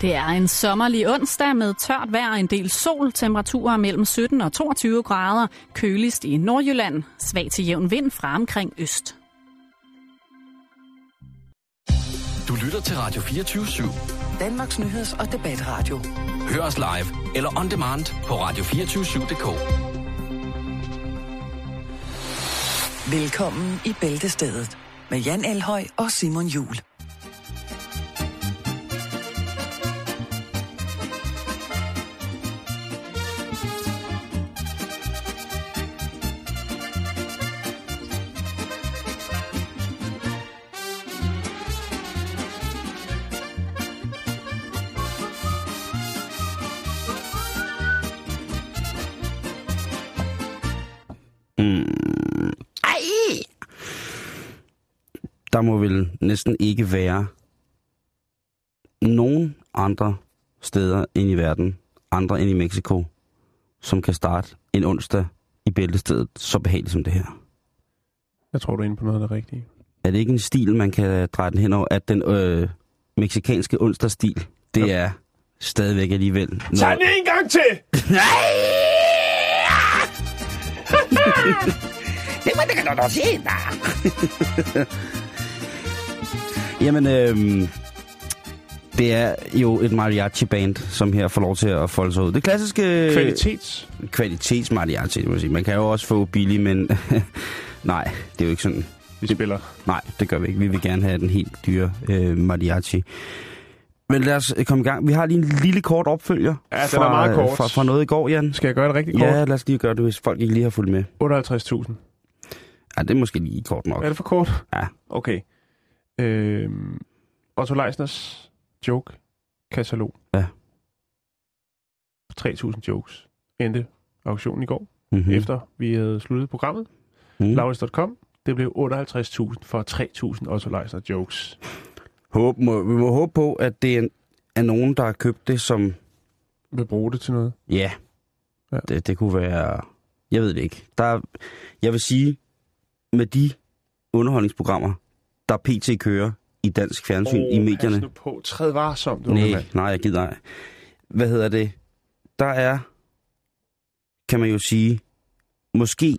Det er en sommerlig onsdag med tørt vejr og en del sol. Temperaturer mellem 17 og 22 grader. Køligst i Nordjylland. Svag til jævn vind fra omkring øst. Du lytter til Radio 24 /7. Danmarks nyheds- og debatradio. Hør os live eller on demand på radio247.dk. Velkommen i Bæltestedet med Jan Elhøj og Simon Jul. Der må vel næsten ikke være nogen andre steder end i verden, andre end i Mexico, som kan starte en onsdag i bæltestedet så behageligt som det her. Jeg tror, du er inde på noget af det rigtige. Er det ikke en stil, man kan dreje den hen over, at den øh, meksikanske onsdagsstil, det er stadigvæk alligevel... Noget... Tag den en gang til! det var det, kan du se, Jamen, øh, det er jo et mariachi-band, som her får lov til at folde sig ud. Det klassiske... Kvalitets. Kvalitets mariachi, jeg sige. Man kan jo også få billig, men nej, det er jo ikke sådan. Vi spiller. Nej, det gør vi ikke. Vi vil gerne have den helt dyre øh, mariachi. Men lad os komme i gang. Vi har lige en lille kort opfølger Ja, den fra, er meget kort. Fra, fra noget i går, Jan. Skal jeg gøre det rigtig kort? Ja, lad os lige gøre det, hvis folk ikke lige har fulgt med. 58.000. Ja, det er måske lige kort nok. Er det for kort? Ja. Okay. Øhm, Otto Leisners joke-katalog. Ja. 3.000 jokes. Endte auktionen i går, Mm-hmm. mm. efter vi havde sluttet programmet. Mm. Laurits.com. Det blev 58.000 for 3.000 Otto Leisner jokes. Håb, må, vi må håbe på, at det er, er nogen, der har købt det som... Vil bruge det til noget. Ja, Ja. Det, det kunne være... Jeg ved det ikke. Der, er- jeg vil sige, med de underholdningsprogrammer, der pt. kører i dansk fjernsyn oh, i medierne... Nu på. Træd varsomt, unge Nej, nej, jeg gider ej. Hvad hedder det? Der er, kan man jo sige, måske...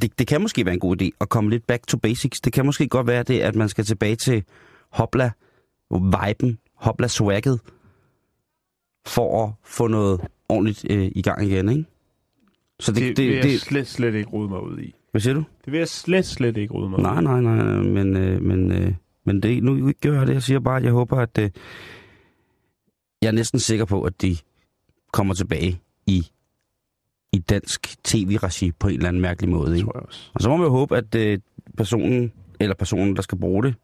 Det, det kan måske være en god idé at komme lidt back to basics. Det kan måske godt være det, at man skal tilbage til hopla viben, hopla swagget, for at få noget ordentligt øh, i gang igen, ikke? Så det, Det, det, vil jeg det, slet, slet ikke rode mig ud i. hvad siger du? Det vil jeg slet, slet ikke rode mig Nej, nej, nej, nej, men, øh, men, øh, men det, nu gør jeg det. Jeg siger bare, at jeg håber, at øh, jeg er næsten sikker på, at de kommer tilbage i, i dansk tv-regi på en eller anden mærkelig måde. Det Ikke? tror jeg også. Og så må man jo håbe, at øh, personen, eller personen, der skal bruge det,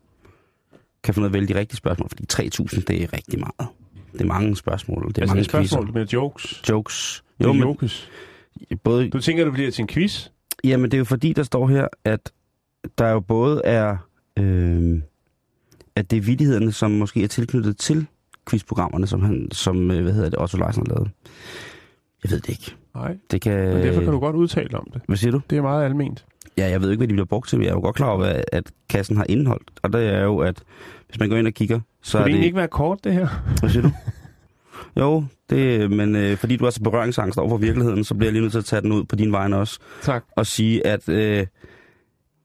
kan finde ud af at vælge de rigtige spørgsmål, fordi 3.000, det er rigtig meget. Det er mange spørgsmål, det er Altså, mange det er spørgsmål quizzer. med jokes. Jokes. Jo, men jokes. både, Du tænker, det bliver til en quiz? Jamen, det er jo fordi, der står her, at der jo både er, øh, at det er vidighederne, som måske er tilknyttet til quizprogrammerne, som, han, som øh, hvad hedder det, Otto Leisner lavede. Jeg ved det ikke. Nej, Det kan... men derfor kan du godt udtale om det. Hvad siger du? Det er meget alment. Ja, jeg ved ikke, hvad de bliver brugt til, men jeg er jo godt klar over, at, kassen har indholdt. Og det er jo, at hvis man går ind og kigger, så Kunne er det det... egentlig ikke være kort, det her? Hvad siger du? Jo, det, men øh, fordi du er så berøringsangst over for virkeligheden, så bliver jeg lige nødt til at tage den ud på din vegne også. Tak. og sige, at øh,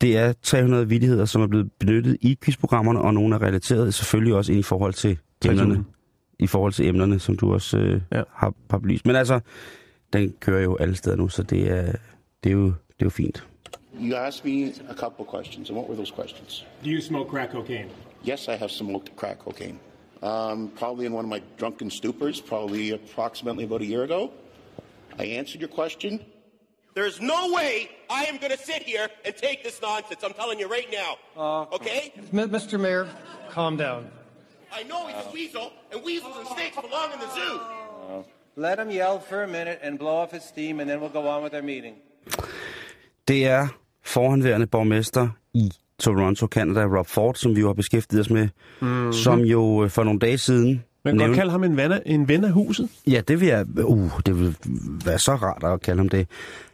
det er 300 vidigheder, som er blevet benyttet i quizprogrammerne, og nogle er relateret selvfølgelig også ind i forhold til emnerne, i forhold til emnerne, som du også øh, Ja. har, har belyst. Men altså, den kører jo alle steder nu, så det er, det er, jo, det er jo fint. You asked me a couple questions, and what were those questions? Do you smoke crack cocaine? Yes, I have smoked crack cocaine. Um, probably in one of my drunken stupors, probably approximately about a year ago. I answered your question. There's no way I am going to sit here and take this nonsense. I'm telling you right now. okay? M- Mr. Mayor, calm down. I know he's a weasel, and weasels and snakes belong in the zoo. Let him yell for a minute and blow off his steam, and then we'll go on with our meeting. Det er forhåndværende borgmester i Toronto, Canada, Rob Ford, som vi jo har beskæftiget os med, mm-hmm. som jo øh, for nogle dage siden... Man kan godt kalde ham en af, en ven af huset. Ja, det vil jeg... Uh, det vil være så rart at kalde ham det.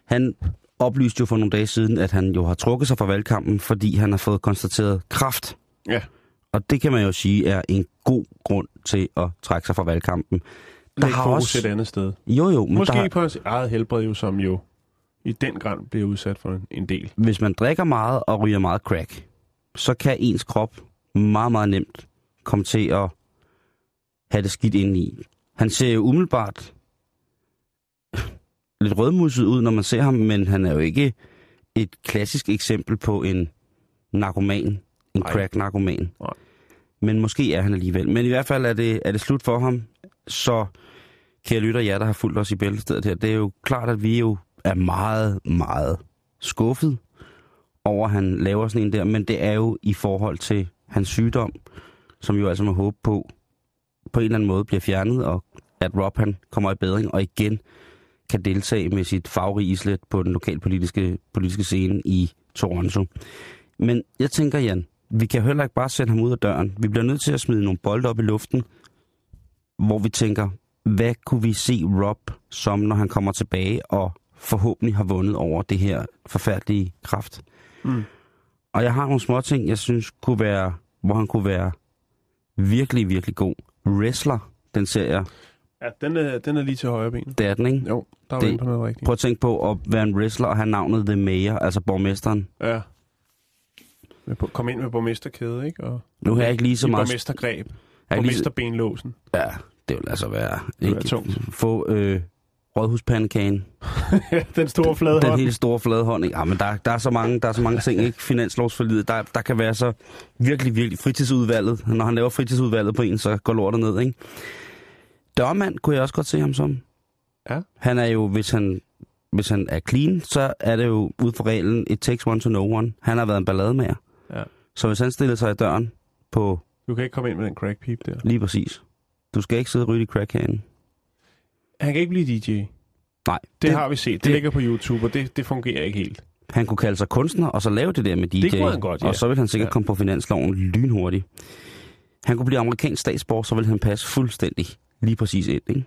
Han oplyste jo for nogle dage siden, at han jo har trukket sig fra valgkampen, fordi han har fået konstateret kraft. Ja. Og det kan man jo sige er en god grund til at trække sig fra valgkampen. Der har også et andet sted. Jo, jo. Men Måske der på hans eget helbred jo, som jo i den grad bliver udsat for en, del. Hvis man drikker meget og ryger meget crack, så kan ens krop meget, meget nemt komme til at have det skidt indeni. Han ser jo umiddelbart lidt rødmusset ud, når man ser ham, men han er jo ikke et klassisk eksempel på en narkoman, en crack-narkoman. Nej. Men måske er han alligevel. Men i hvert fald er det, er det slut for ham. Så kære lytter, jer der har fulgt os i bæltestedet her, det er jo klart, at vi jo er meget, meget skuffet over, at han laver sådan en der. Men det er jo i forhold til hans sygdom, som jo altså må håbe på, på en eller anden måde bliver fjernet, og at Rob han kommer i bedring, og igen kan deltage med sit farverige islet på den lokalpolitiske politiske scene i Toronto. Men jeg tænker, Jan, vi kan heller ikke bare sende ham ud af døren. Vi bliver nødt til at smide nogle bolde op i luften, hvor vi tænker, hvad kunne vi se Rob som, når han kommer tilbage og forhåbentlig har vundet over det her forfærdelige kraft. Mm. Og jeg har nogle små ting, jeg synes kunne være, hvor han kunne være virkelig, virkelig god. Wrestler, den ser jeg. Ja, den er, den er lige til højre ben. Det er den, ikke? Jo, der er Det- det... på noget rigtigt. Prøv at tænke på at være en wrestler og have navnet The Mayor, altså borgmesteren. Ja. Kom ind med borgmesterkæde, ikke? Og Nu har jeg ikke lige så meget... borgmestergreb. Er Borgmesterbenlåsen. ja, det vil altså være... vil Ikke, være tungt. Få øh, rådhuspandekagen. den store flade Den hånd. helt store flade hånd. Ikke? Ja, men der, der, er så mange, der er så mange ting, ikke? Finanslovsforlidet, der, der kan være så virkelig, virkelig fritidsudvalget. Når han laver fritidsudvalget på en, så går lortet ned, ikke? Dørmand kunne jeg også godt se ham som. Ja. Han er jo, hvis han, hvis han er clean, så er det jo ud fra reglen, it takes one to know one. Han har været en ballademager. Ja. Så hvis han stiller sig i døren på Du kan ikke komme ind med den crackpip der. lige præcis. Du skal ikke sidde og ryge i crackhanen. Han kan ikke blive DJ. Det, Nej. det har vi set. Det, det- ligger på YouTube, og det, det fungerer ikke helt. Han kunne kalde sig kunstner, og så lave det der med DJ. Det kunne han godt, ja. Og så vil han sikkert Ja. komme på finansloven lynhurtigt. Han kunne blive amerikansk statsborger, så vil han passe fuldstændig lige præcis ind. Ikke?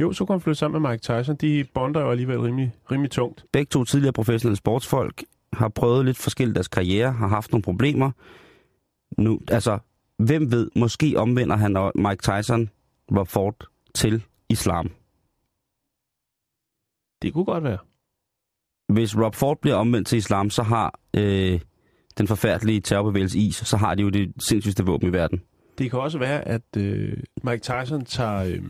Jo, så kunne han flytte sammen med Mike Tyson. De bonder jo alligevel rimelig, rimelig tungt. Begge to tidligere professionelle sportsfolk har prøvet lidt forskelligt deres karriere, har haft nogle problemer. Nu, altså, hvem ved, måske omvender han og Mike Tyson Rob Ford til islam. Det kunne godt være. Hvis Rob Ford bliver omvendt til islam, så har øh, den forfærdelige terrorbevægelse is, så har de jo det sindssygste våben i verden. Det kan også være, at øh, Mike Tyson tager, øh,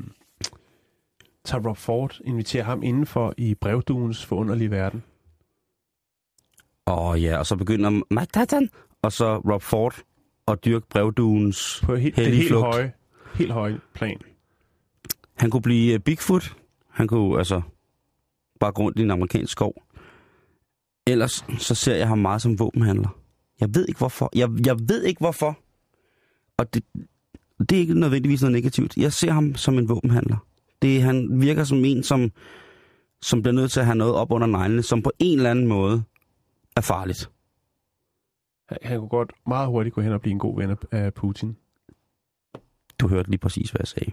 tager Rob Ford, inviterer ham indenfor i brevduens forunderlige verden. Og ja, og så begynder Mike Tyson, og så Rob Ford og dyrke brevduens På helt, det helt flugt. høje, helt høje plan. Han kunne blive uh, Bigfoot. Han kunne altså bare rundt i en amerikansk skov. Ellers så ser jeg ham meget som våbenhandler. Jeg ved ikke hvorfor. Jeg, jeg ved ikke hvorfor. Og det, det er ikke nødvendigvis noget negativt. Jeg ser ham som en våbenhandler. Det, han virker som en, som, som bliver nødt til at have noget op under neglene, som på en eller anden måde er farligt. Han, kunne godt meget hurtigt gå hen og blive en god ven af- af Putin. Du hørte lige præcis, hvad jeg sagde.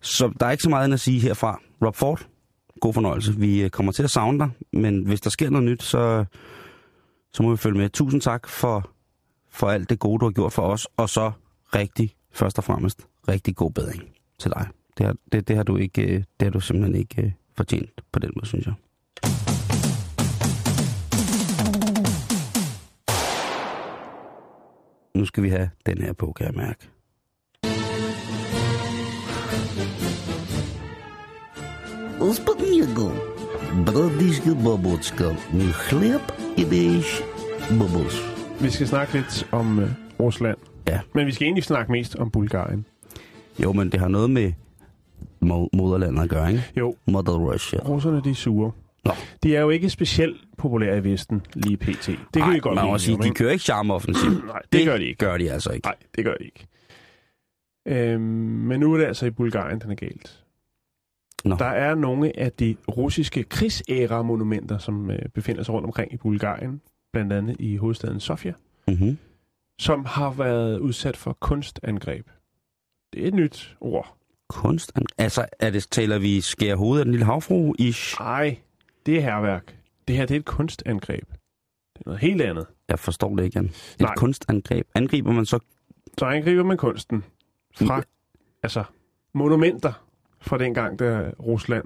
Så der er ikke så meget end at sige herfra. Rob Ford, god fornøjelse. Vi øh, kommer til at savne dig, men hvis der sker noget nyt, så, så må vi følge med. Tusind tak for, for alt det gode, du har gjort for os, og så rigtig, først og fremmest, rigtig god bedring til dig. Det har, det, det har, du, ikke, øh, det har du simpelthen ikke øh, fortjent på den måde, synes jeg. Nu skal vi have den her på, kan jeg mærke. Господиго, бродишка бабочка, не хлеб и даешь бабос. Vi skal snakke lidt om øh, Rusland. Ja. Men vi skal egentlig snakke mest om Bulgarien. Jo, men det har noget med mo- moderlandet at gøre, ikke? Jo, Mother Russia. russerne de er sure. Nå. De er jo ikke specielt populære i Vesten lige pt. Det kan Ej, vi godt man blive må enige sige, om, de ikke? kører ikke charmeoffensiv. Nej, det, gør de ikke. gør de altså ikke. Nej, det gør de ikke. Øhm, men nu er det altså i Bulgarien, den er galt. Nå. Der er nogle af de russiske krigsæra-monumenter, som øh, befinder sig rundt omkring i Bulgarien, blandt andet i hovedstaden Sofia, Mm-hmm. som har været udsat for kunstangreb. Det er et nyt ord. Kunst. Altså, er det, taler vi skære hovedet af den lille havfru ish? Nej, det er herværk. Det her det er et kunstangreb. Det er noget helt andet. Jeg forstår det ikke, Jan. Et Nej. kunstangreb. Angriber man så Så angriber man kunsten fra, altså, monumenter fra dengang, da Rusland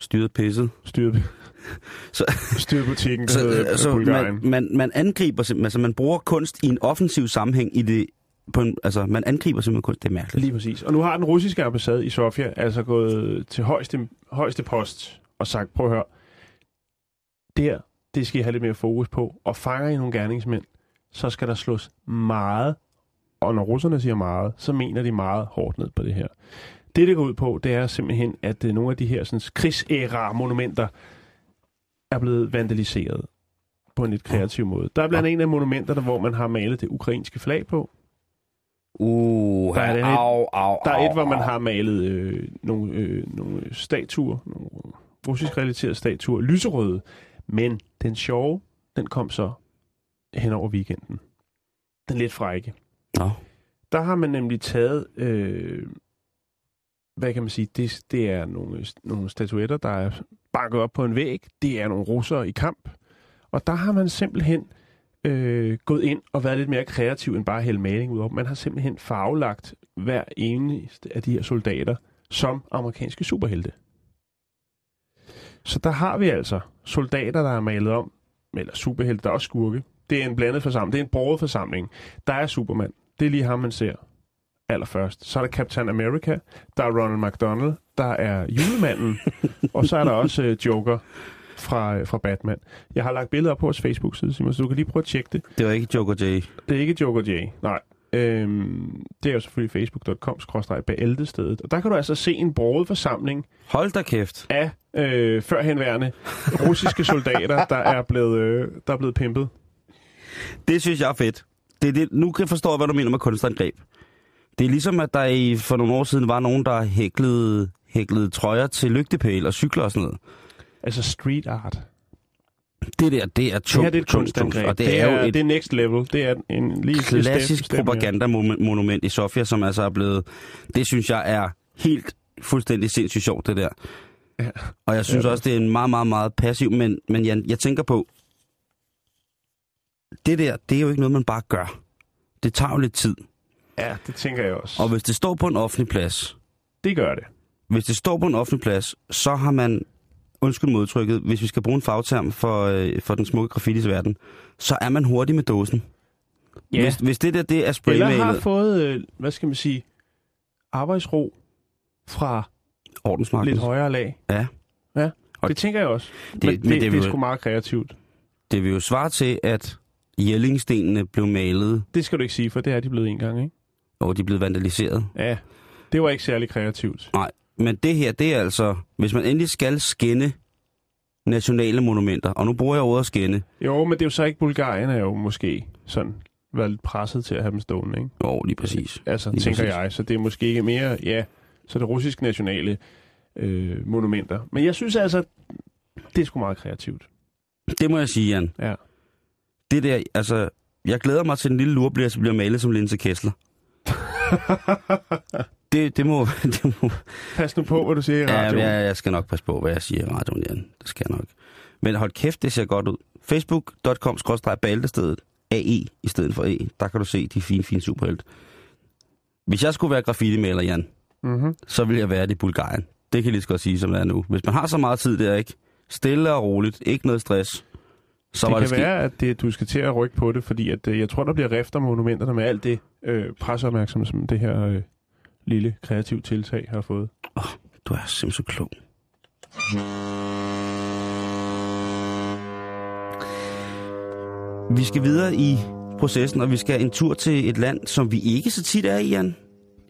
Styret pisset. styrede, Så, styrede butikken, der så, hed altså, Bulgarien. man, man, man angriber simpelthen, altså man bruger kunst i en offensiv sammenhæng i det, på en, altså man angriber simpelthen kunst, det er mærkeligt. Lige præcis. Og nu har den russiske ambassade i Sofia altså gået til højeste, højeste post og sagt, prøv at høre, der, det skal I have lidt mere fokus på, og fanger I nogle gerningsmænd, så skal der slås meget, og når russerne siger meget, så mener de meget hårdt ned på det her. Det, det går ud på, det er simpelthen, at øh, nogle af de her sådan, krigsæra-monumenter er blevet vandaliseret på en lidt kreativ måde. Der er blandt andet en af monumenterne, hvor man har malet det ukrainske flag på. Uh, Der er et- au, au, Der er et, hvor man har malet øh, nogle, øh, nogle statuer, nogle russisk relaterede statuer, lyserøde. Men den sjove, den kom så hen over weekenden. Den lidt frække. Nå. Der har man nemlig taget, øh, hvad kan man sige, det, det er nogle, nogle statuetter, der er banket op på en væg. Det er nogle russere i kamp. Og der har man simpelthen øh, gået ind og været lidt mere kreativ end bare at hælde maling ud over. Man har simpelthen farvelagt hver eneste af de her soldater som amerikanske superhelte. Så der har vi altså soldater, der er malet om, eller superhelte, der er også skurke. Det er en blandet forsamling. Det er en broget forsamling. Der er Superman. Det er lige ham, man ser allerførst. Så er der Captain America. Der er Ronald McDonald. Der er julemanden. og så er der også øh, Joker fra, øh, fra Batman. Jeg har lagt billeder op på vores Facebook-side, Simon, så du kan lige prøve at tjekke det. Det var ikke Joker J. Det er ikke Joker J. Nej. Øhm, det er jo selvfølgelig facebook.com-bæltestedet. Og der kan du altså se en broget forsamling Hold da kæft. af øh, førhenværende russiske soldater, der er blevet, øh, der er blevet pimpet. Det synes jeg er fedt. Det er det, nu kan jeg forstå, hvad du mener med kunstangreb. Det er ligesom, at der i, for nogle år siden var nogen, der hæklede, hæklede trøjer til lygtepæl og cykler og sådan noget. Altså street art. Det der, det er Det tungt, her det er et tungt, tungt, kunstangreb. og det, er, jo et det er next level. Det er en lige klassisk step, propagandamonument i Sofia, som altså er blevet... Det synes jeg er helt fuldstændig sindssygt sjovt, det der. Ja. Og jeg synes Ja, også, det er en meget, meget, meget passiv, men, men jeg, jeg tænker på, det der, det er jo ikke noget, man bare gør. Det tager jo lidt tid. Ja, det tænker jeg også. Og hvis det står på en offentlig plads, det gør det. hvis det står på en offentlig plads, så har man, undskyld modtrykket, hvis vi skal bruge en fagterm for, øh, for den smukke graffitis verden, så er man hurtig med dåsen. Ja. Hvis, hvis det der, det er Eller har spraymalet, fået, øh, hvad skal man sige, arbejdsro fra ordensmagten. lidt højere lag. Ja. Ja, Og det tænker jeg også. det- men men det, det det, er det er sgu meget kreativt. Det vil jo svare til, at Jellingstenene blev malet, Det skal du ikke sige, for det er de blevet en gang, ikke? Og de blev vandaliseret. Ja, det var ikke særlig kreativt. Nej, men det her, det er altså, hvis man endelig skal skænde nationale monumenter, og nu bruger jeg ordet skænde, Jo, men det er jo så ikke Bulgarien, er jo måske sådan været lidt presset til at have dem stående, ikke? jo lige præcis. Altså, Lige tænker præcis. jeg. Så det er måske ikke mere, ja, så det russiske nationale øh, monumenter. Men jeg synes altså, det er sgu meget kreativt. Det må jeg sige, Jan. Ja. Det der, altså, jeg glæder mig til, den lille lurblæs bliver malet som Linse Kessler. det, det, må, det må... Pas nu på, hvad du siger i Ja, radioen. jeg, jeg skal nok passe på, hvad jeg siger i radioen, Jan. Det skal jeg nok. Men hold kæft, det ser godt ud. facebook.com bæltestedet AE i stedet for E. Der kan du se de fine, fine superhelte. Hvis jeg skulle være graffiti-maler, Jan, Mm-hmm. så vil jeg være det i Bulgarien. Det kan jeg lige så godt sige, som det er nu. Hvis man har så meget tid der, ikke? Stille og roligt, ikke noget stress. Så det var kan det være, at det, du skal til at rykke på det, fordi at, øh, jeg tror, der bliver rift om monumenterne med alt det øh, presseopmærksomhed, som det her øh, lille kreative tiltag har fået. Du er simpelthen så klog. Vi skal videre i processen, og vi skal en tur til et land, som vi ikke så tit er i, Jan.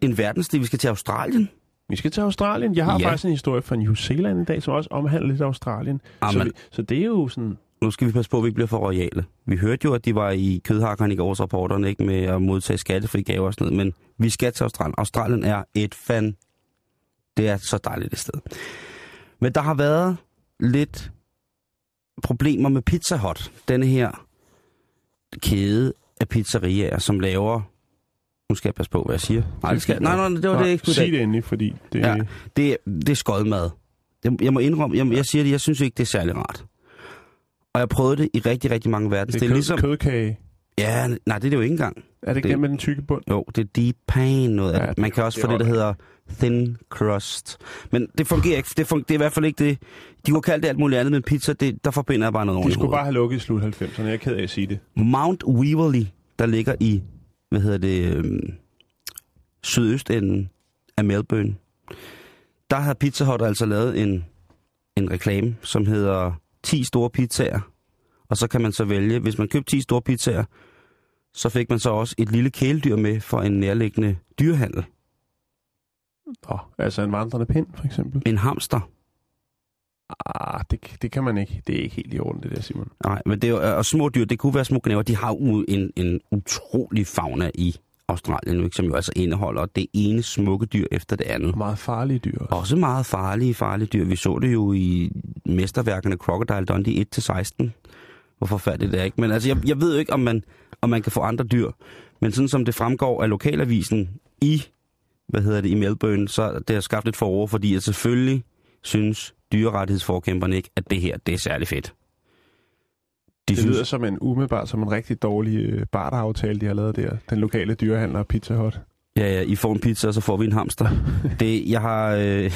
En verdensdel. Vi skal til Australien. Vi skal til Australien. Jeg har Ja. faktisk en historie fra New Zealand i dag, som også omhandler lidt Australien. Så, vi, så det er jo sådan... Nu skal vi passe på, at vi ikke bliver for royale. Vi hørte jo, at de var i kødhakkerne i gårs rapporterne, ikke med at modtage skattefri gaver og sådan noget, men vi skal til Australien. Australien er et fan. Det er så dejligt et sted. Men der har været lidt problemer med Pizza Hut. Denne her kæde af pizzeriaer, som laver... Nu skal jeg passe på, hvad jeg siger. Nej, det skal... nej, nej, det var det ikke. Sig det endelig, fordi det, ja. det, det er skodmad. Jeg, jeg må indrømme, jeg, jeg siger det, jeg synes ikke, det er særlig rart. Og jeg prøvede det i rigtig, rigtig mange det er verdensdele. kød, Ligesom, kødkage. Ja, nej, det er det jo ikke engang. Er det ikke Det- det med den tykke bund? Jo, det er deep pain noget af Ja, det. Man kan også det få er det, der hedder thin crust. Men det fungerer ikke. Det, fun- det er i hvert fald ikke det. De kunne kalde det alt muligt andet, men pizza, det, der forbinder jeg bare noget De ordentligt. skulle bare have lukket i slut 90'erne. Jeg er ked af at sige det. Mount Weaverly, der ligger i, hvad hedder det, øhm, sydøstenden af Melbourne. Der har Pizza Hut altså lavet en, en reklame, som hedder 10 store pizzaer. Og så kan man så vælge, hvis man købte 10 store pizzaer, så fik man så også et lille kæledyr med for en nærliggende dyrehandel. Nå, altså en vandrende pind, for eksempel. En hamster. Ah, det, det kan man ikke. Det er ikke helt i orden, det der, Simon. Nej, men det er jo, og små dyr, det kunne være små knæver. De har jo en, en utrolig fauna i Australien, nu, ikke, som jo altså indeholder det ene smukke dyr efter det andet. Meget farlige dyr også. Også meget farlige, farlige dyr. Vi så det jo i mesterværkerne Crocodile Dundee 1-16. Hvor forfærdeligt det er, ikke? Men altså, jeg, jeg ved jo ikke, om man, om man kan få andre dyr. Men sådan som det fremgår af lokalavisen i, hvad hedder det, i Melbourne, så det har skabt et forår, fordi jeg selvfølgelig synes dyrerettighedsforkæmperne ikke, at det her, det er særlig fedt. De Det lyder som en umiddelbart som en rigtig dårlig øh, barteraftale, de har lavet der. Den lokale dyrehandler Pizza Hut. Ja, ja, I får en pizza, og så får vi en hamster. det, jeg har... Øh,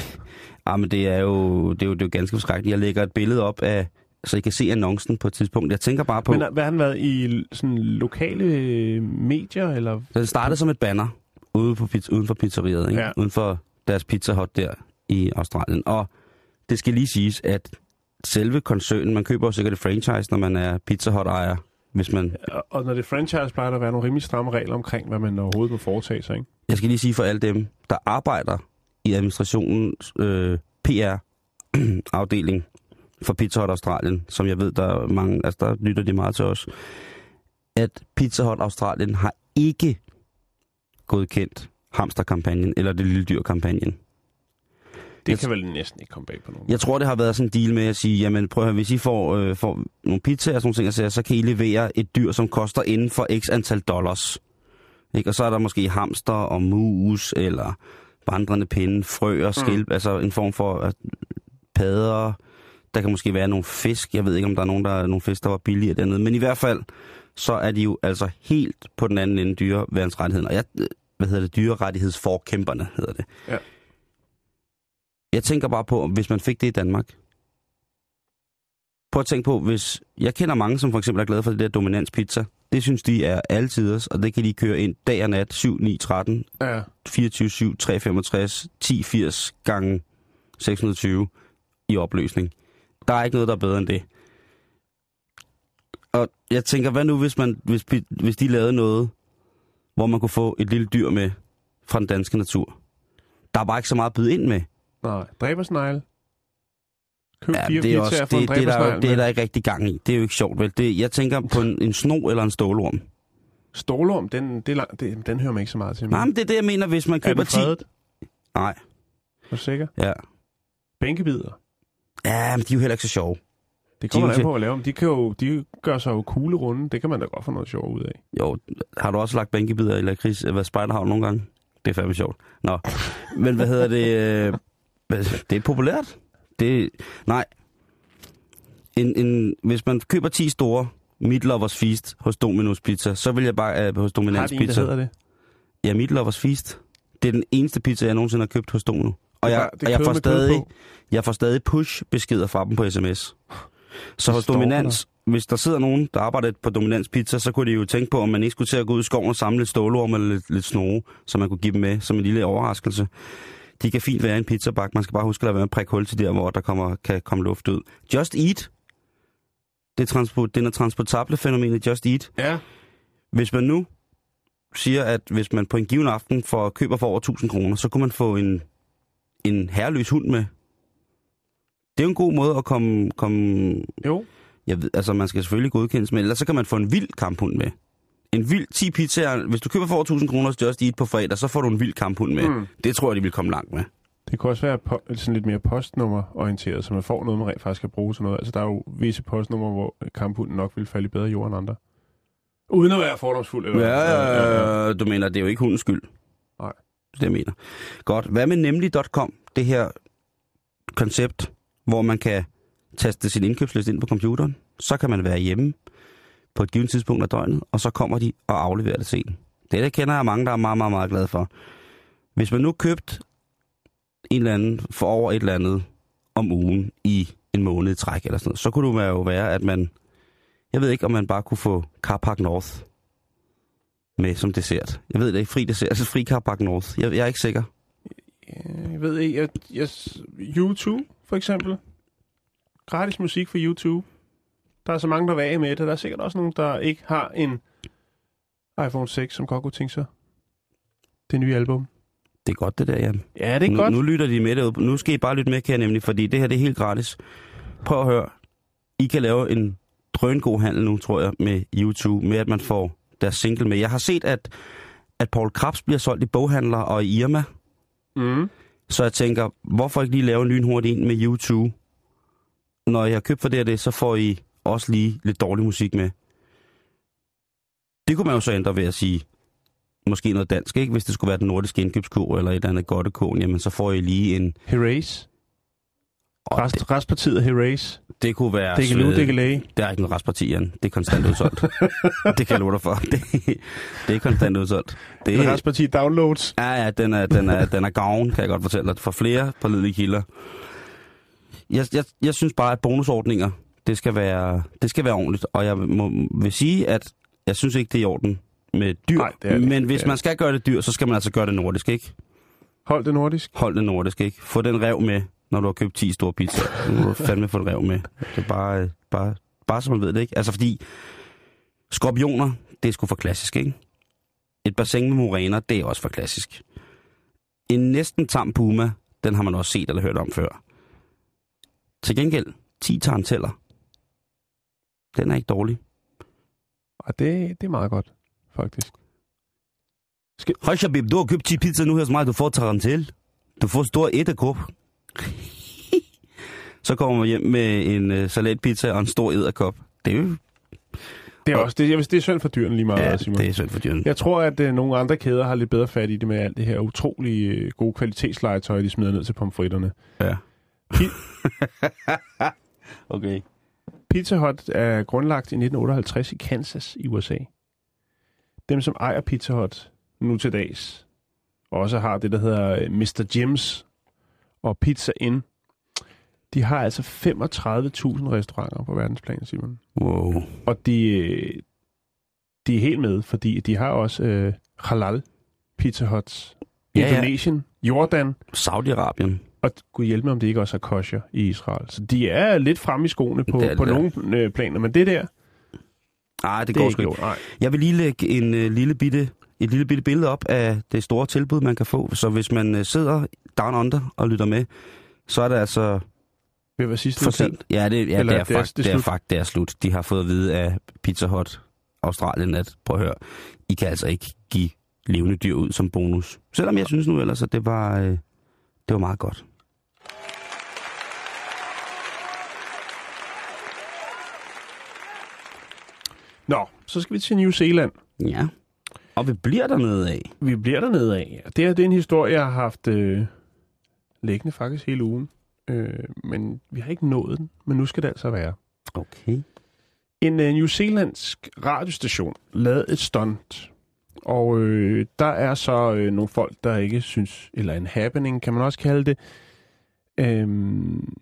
ah, men det er, jo, det, er jo, det er jo ganske forskrækkeligt. Jeg lægger et billede op af, så I kan se annoncen på et tidspunkt. Jeg tænker bare på... Men hvad har han været i sådan lokale øh, medier, eller? Den startede som et banner ude på, uden for pizzeriet, ikke? Ja. uden for deres Pizza Hut der i Australien. Og det skal lige siges, at selve koncernen, man køber jo sikkert et franchise, når man er Pizza Hut-ejer, hvis man... Og- når det er franchise, plejer der at være nogle rimelig stramme regler omkring, hvad man overhovedet må foretage sig, ikke? Jeg skal lige sige for alle dem, der arbejder i administrationens øh, PR-afdeling for Pizza Hut Australien, som jeg ved, der er mange, altså der lytter de meget til os, at Pizza Hut Australien har ikke godkendt hamsterkampagnen eller det lille dyr-kampagnen. Det Jeg- kan vel næsten ikke komme bag på nogen. Jeg tror, det har været sådan en deal med at sige, jamen prøv at høre, hvis I får, øh, får nogle pizzaer og sådan nogle ting, så, så kan I levere et dyr, som koster inden for x antal dollars. Ikke? Og så er der måske hamster og mus, eller vandrende pinde, frø og skilp, mm. altså en form for øh, padder. Der kan måske være nogle fisk. Jeg ved ikke, om der er nogen, der er nogle fisk, der var billigere dernede. Men i hvert fald, så er de jo altså helt på den anden ende dyreværnsrettigheden. Og jeg, øh, hvad hedder det, dyrerettighedsforkæmperne hedder det. Ja. Jeg tænker bare på, hvis man fik det i Danmark. Prøv at tænke på, hvis... Jeg kender mange, som for eksempel er glade for det der dominanspizza. Det synes de er altiders, og det kan de køre ind dag og nat, 7, 9, 13, Ja. 24, 7, 365, 10, 80 gange 620 i opløsning. Der er ikke noget, der er bedre end det. Og jeg tænker, hvad nu, hvis, man, hvis, hvis de lavede noget, hvor man kunne få et lille dyr med fra den danske natur? Der er bare ikke så meget at byde ind med. Nej. Dræbersnegle. Køb Ja, fire det er, også, det, det, er der, det er der ikke rigtig gang i. Det er jo ikke sjovt, vel? Det, jeg tænker på en, en sno eller en stålorm. Stålorm, den, det, er lang- det, den hører man ikke så meget til. Nej, men det er det, jeg mener, hvis man er køber den 10... fredet? Nej, Er du sikker? ja. Bænkebider. Ja, men de er jo heller ikke så sjove. Det kommer De an på at lave dem. De, kan jo, de gør sig jo kugle runde. Det kan man da godt få noget sjov ud af. Jo, har du også lagt bænkebider i lakrids, hvad spejderhavn nogle gange? Det er fandme sjovt. Nå, men hvad hedder det? Øh, Det er populært. Det, nej. En, en, hvis man køber 10 store Meat Lovers Feast hos Domino's Pizza, så vil jeg bare uh, hos Har Dominans de en, der Pizza. hedder det? Ja, Meat Lovers Feast. Det er den eneste pizza, jeg nogensinde har købt hos Domino. Og jeg, det og jeg, får stadig, jeg får stadig push-beskeder fra dem på sms. Så hos Dominans, hvis der sidder nogen, der arbejder på Dominans Pizza, så kunne de jo tænke på, om man ikke skulle til at gå ud i skoven og samle lidt stålorm eller lidt, lidt snoge, så man kunne give dem med som en lille overraskelse. De kan fint være en pizzabak. Man skal bare huske at lade være med at prikke hul til der, hvor der kommer, kan komme luft ud. Just Eat. Det er transport, den er transportable fænomenet Just Eat. Ja. Hvis man nu siger, at hvis man på en given aften får køber for over 1000 kroner, så kunne man få en, en herreløs hund med. Det er jo en god måde at komme... komme Jo. jeg ved, altså, man skal selvfølgelig godkendes, men ellers så kan man få en vild kamphund med. En vild 10 pizzaer. Hvis du køber for over 1000 kroner hos Just Eat på fredag, så får du en vild kamphund med. Mm. Det tror jeg, de vil komme langt med. Det kan også være po- sådan lidt mere postnummerorienteret, så man får noget, man rent faktisk kan bruge til noget. Altså, der er jo visse postnumre, hvor kamphunden nok vil falde i bedre jord end andre. Uden at være fordomsfuld. Eller? Ja, ja, ja. Du mener, det er jo ikke hundens skyld. Nej. Det det, jeg mener. Godt. Hvad med nemlig.com? Det her koncept, hvor man kan taste sin indkøbsliste ind på computeren. Så kan man være hjemme på et givet tidspunkt af døgnet, og så kommer de og afleverer det til en. Det der kender jeg mange, der er meget, meget, meget glade for. Hvis man nu købt en eller anden for over et eller andet om ugen i en måned i træk eller sådan noget, så kunne det jo være, at man, jeg ved ikke, om man bare kunne få Carpark North med som dessert. Jeg ved det ikke, fri dessert, altså fri Carpark North. Jeg, jeg er ikke sikker. Jeg ved ikke, jeg, jeg, YouTube for eksempel. Gratis musik for YouTube. Der er så mange, der vil af med det. Der er sikkert også nogen, der ikke har en iPhone 6, som godt kunne tænke sig det nye album. Det er godt det der, Jan. Ja, det er nu, godt. Nu lytter de med derude. Nu skal I bare lytte med, kan jeg nemlig, fordi det her det er helt gratis. Prøv at høre. I kan lave en drøngod handel nu, tror jeg, med YouTube, med at man får deres single med. Jeg har set, at, at Paul Krabs bliver solgt i boghandler og i Irma. Mm. Så jeg tænker, hvorfor ikke lige lave en lynhurtig en med YouTube? Når jeg har købt for det og det, så får I også lige lidt dårlig musik med. Det kunne man jo så ændre ved at sige, måske noget dansk, ikke? Hvis det skulle være den nordiske indkøbskur eller et eller andet godt kon, jamen så får I lige en... Herase. Og Rest, det, restpartiet Herase. det kunne være... Det kan nu, det kan læge. Det er ikke noget restparti, Jan. Det er konstant udsolgt. det kan jeg love dig for. Det, det er konstant udsolgt. Det er restpartiet downloads. Ja, ja, den er, den er, den er gavn, kan jeg godt fortælle dig, for flere pålidelige kilder. Jeg, jeg, jeg synes bare, at bonusordninger, det skal være, det skal være ordentligt. Og jeg må, vil sige, at jeg synes ikke, det er i orden med dyr. Nej, det er det men hvis Det er man skal gøre det dyr, så skal man altså gøre det nordisk, ikke? Hold det nordisk. Hold det nordisk, ikke? Få den rev med, når du har købt 10 store pizzaer. Nu må du fandme få den rev med. Det er bare, bare, bare så man ved det, ikke? Altså fordi skorpioner, det er sgu for klassisk, ikke? Et bassin med moræner, det er også for klassisk. En næsten tam puma, den har man også set eller hørt om før. Til gengæld, 10 taranteller. Den er ikke dårlig. Og det, det er meget godt, faktisk. Hej Shabib, du har købt 10 pizza nu hos mig, du får tarantel. Du får stor æderkop. Så kommer man hjem med en uh, salatpizza og en stor æderkop. Det er jo... Det er også det, jeg vil, det er synd for dyrene lige meget, Ja, Simon. det er synd for dyrene. Jeg tror, at øh, nogle andre kæder har lidt bedre fat i det med alt det her utrolige øh, gode kvalitetslegetøj, de smider ned til pomfritterne. Ja. Okay. Pizza Hut er grundlagt i 1958 i Kansas i USA. Dem, som ejer Pizza Hut nu til dags, også har det, der hedder øh, Mr. Jim's og Pizza Inn, de har altså 35.000 restauranter på verdensplan, Simon. Wow. Og de, de er helt med, fordi de har også øh, halal Pizza Huts Ja, ja. Indonesien, Jordan, Saudi-Arabien. Og gud hjælpe mig, om det ikke også er kosher i Israel. Så de er lidt fremme i skoene på, Det det på der. nogle øh, planer, men det der, Nej, det, det går sgu ikke ikke. jo. Nej. Jeg vil lige lægge en uh, lille bitte, et lille bitte billede op af det store tilbud, man kan få. Så hvis man uh, sidder down under og lytter med, så er det altså Ved hvad sidste for sent. Ja, det, ja, Eller det, er, det er- fakt, det er det, er slut? fakt, det er slut. De har fået at vide af Pizza Hut Australien, at prøv at høre, I kan altså ikke give levende dyr ud som bonus. Selvom jeg synes nu ellers, at det var, øh, det var meget godt. Nå, så skal vi til New Zealand. Ja. Og vi bliver dernede af. Vi bliver dernede af. Og Det her det er en historie, jeg har haft øh, liggende faktisk hele ugen. Øh, men vi har ikke nået den, men nu skal det altså være. Okay. En øh, New Zealandsk radiostation lavede et stunt. Og øh, der er så øh, nogle folk, der ikke synes, eller en happening, kan man også kalde det. Øhm,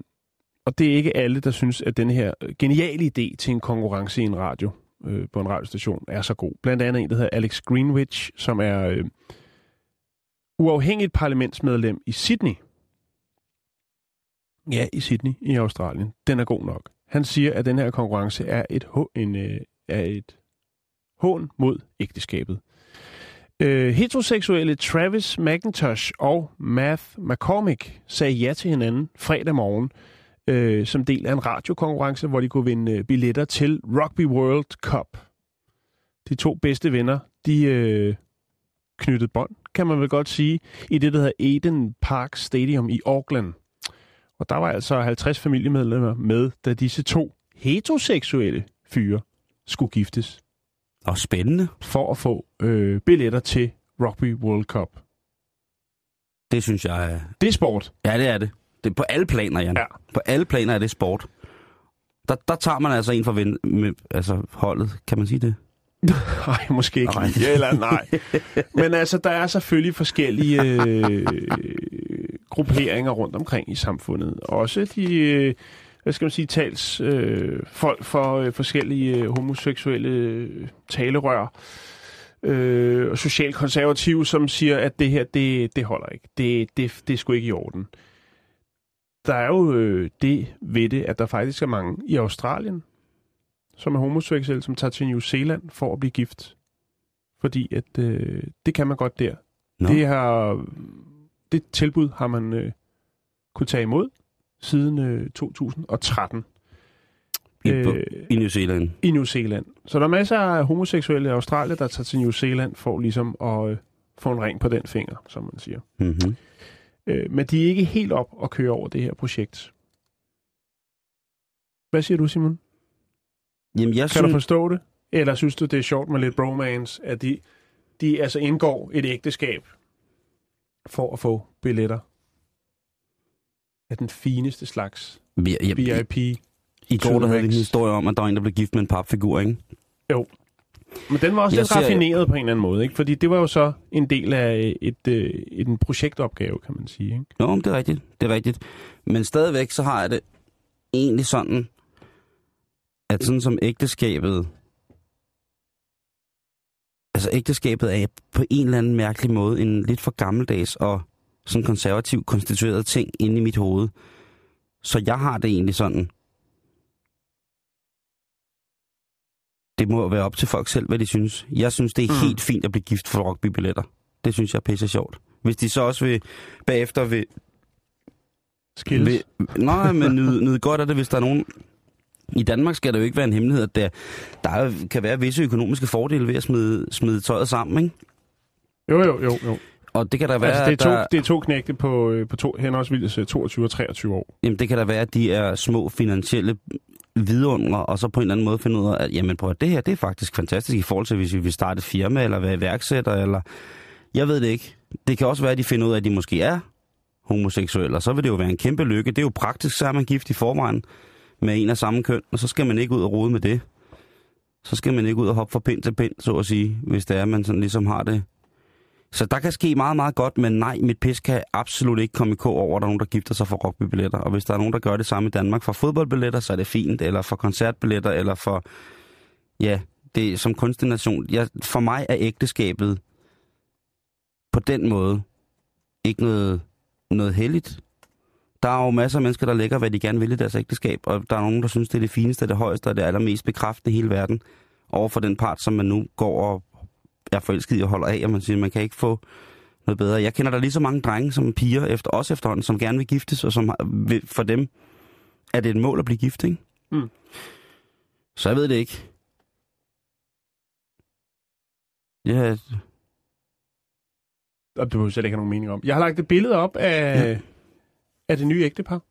og det er ikke alle, der synes, at den her geniale idé til en konkurrence i en radio, øh, på en radiostation, er så god. Blandt andet en, der hedder Alex Greenwich, som er øh, uafhængigt parlamentsmedlem i Sydney. Ja, i Sydney i Australien. Den er god nok. Han siger, at den her konkurrence er et, en, øh, er et hån mod ægteskabet. Øh, heteroseksuelle Travis McIntosh og Math McCormick sagde ja til hinanden fredag morgen øh, som del af en radiokonkurrence, hvor de kunne vinde øh, billetter til Rugby World Cup. De to bedste venner, de øh, knyttede bånd, kan man vel godt sige, i det, der hedder Eden Park Stadium i Auckland. Og der var altså 50 familiemedlemmer med, da disse to heteroseksuelle fyre skulle giftes og spændende. for at få øh, billetter til Rugby World Cup. Det synes jeg er... Det er sport. Ja, det er det. Det er på alle planer, Jan. Ja. På alle planer er det sport. Der, der tager man altså en for ven, med, altså holdet, kan man sige det? Nej, måske ikke Nej. lige. Eller nej. Men altså, der er selvfølgelig forskellige øh, grupperinger rundt omkring i samfundet. Også de, øh, hvad skal man sige, tals øh, folk for øh, forskellige øh, homoseksuelle øh, talerør. Øh, og socialkonservative, som siger, at det her, det, det holder ikke. Det, det, det er sgu ikke i orden. Der er jo øh, det ved det, at der faktisk er mange i Australien, som er homoseksuelle, som tager til New Zealand for at blive gift. Fordi at øh, det kan man godt der. Nå. Det, har, det tilbud har man øh, kunne tage imod siden øh, 2013 I, øh, I New Zealand. i New Zealand. Så der er masser af homoseksuelle i Australien, der tager til New Zealand for ligesom at øh, få en ring på den finger, som man siger. Mm-hmm. Øh, men de er ikke helt op og køre over det her projekt. Hvad siger du, Simon? Jamen, jeg Kan synes... du forstå det? Eller synes du, det er sjovt med lidt bromance, at de, de altså indgår et ægteskab for at få billetter af den fineste slags Vi, jeg, VIP? I går der havde vi en historie om, at der var en, der blev gift med en papfigur, ikke? Men den var også Jeg lidt ser- raffineret på en eller anden måde, ikke? Fordi det var jo så en del af et, øh, et, en projektopgave, kan man sige. Ikke? Jo, det er rigtigt. Det er rigtigt. Men stadigvæk, så har jeg det egentlig sådan, at sådan som ægteskabet... Altså ægteskabet er på en eller anden mærkelig måde en lidt for gammeldags og sådan konservativ konstitueret ting inde i mit hoved. Så jeg har det egentlig sådan. Det må være op til folk selv, hvad de synes. Jeg synes, det er Mm. helt fint at blive gift for rockbybilletter. Det synes jeg er pisse sjovt. Hvis de så også vil, bagefter vil, Skills. vil nej, men nyde, nyde godt af det, hvis der er nogen... I Danmark skal det jo ikke være en hemmelighed, at der, der er- kan være visse økonomiske fordele ved at smide, smide tøjet sammen, ikke? Jo, jo, jo. jo. Og det kan der være, Altså, det, er to, at der, det er to knægte på, øh, på to, henholdsvis øh, 22 og 23 år. jamen, det kan der være, at de er små finansielle vidundre, og så på en eller anden måde finde ud af, at jamen, prøv, at det her det er faktisk fantastisk i forhold til, hvis vi vil starte et firma, eller være iværksætter, eller... Jeg ved det ikke. Det kan også være, at de finder ud af, at de måske er homoseksuelle, og så vil det jo være en kæmpe lykke. Det er jo praktisk, så er man gift i forvejen med en af samme køn, og så skal man ikke ud og rode med det. Så skal man ikke ud og hoppe fra pind til pind, så at sige, hvis det er, man sådan ligesom har det. Så der kan ske meget, meget godt, men nej, mit pis kan absolut ikke komme i k over, at der er nogen, der gifter sig for rugbybilletter. Og hvis der er nogen, der gør det samme i Danmark for fodboldbilletter, så er det fint, eller for koncertbilletter, eller for, ja, det er som kunstination. Jeg, for mig er ægteskabet på den måde ikke noget, noget heldigt. Der er jo masser af mennesker, der lægger, hvad de gerne vil i deres ægteskab, og der er nogen, der synes, det er det fineste, det højeste og det allermest bekræftende i hele verden over for den part, som man nu går og er forelsket i og holder af, og man siger, man kan ikke få noget bedre. Jeg kender der lige så mange drenge som piger, efter, også efterhånden, som gerne vil giftes, og som har- vil- for dem er det et mål at blive gift, ikke? Mm. Så jeg ved det ikke. Ja, Og det behøver jeg slet ikke have nogen mening om. Jeg har lagt et billede op af, Ja. af det nye ægtepar.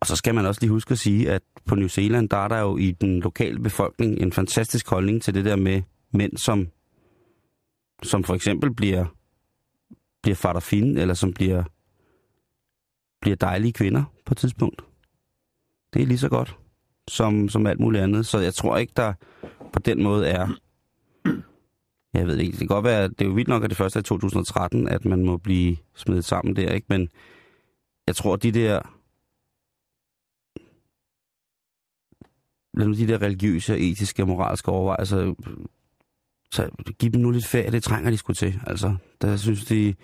Og så skal man også lige huske at sige, at på New Zealand, der er der jo i den lokale befolkning en fantastisk holdning til det der med mænd, som, som for eksempel bliver, bliver fatter fine, eller som bliver, bliver dejlige kvinder på et tidspunkt. Det er lige så godt som, som alt muligt andet. Så jeg tror ikke, der på den måde er... Jeg ved ikke, det kan godt være, det er jo vildt nok, at det første er i 2013, at man må blive smidt sammen der, ikke? Men jeg tror, de der lad de der religiøse, etiske og moralske overvejelser, så giv dem nu lidt ferie, det trænger de sgu til. Altså, der synes de,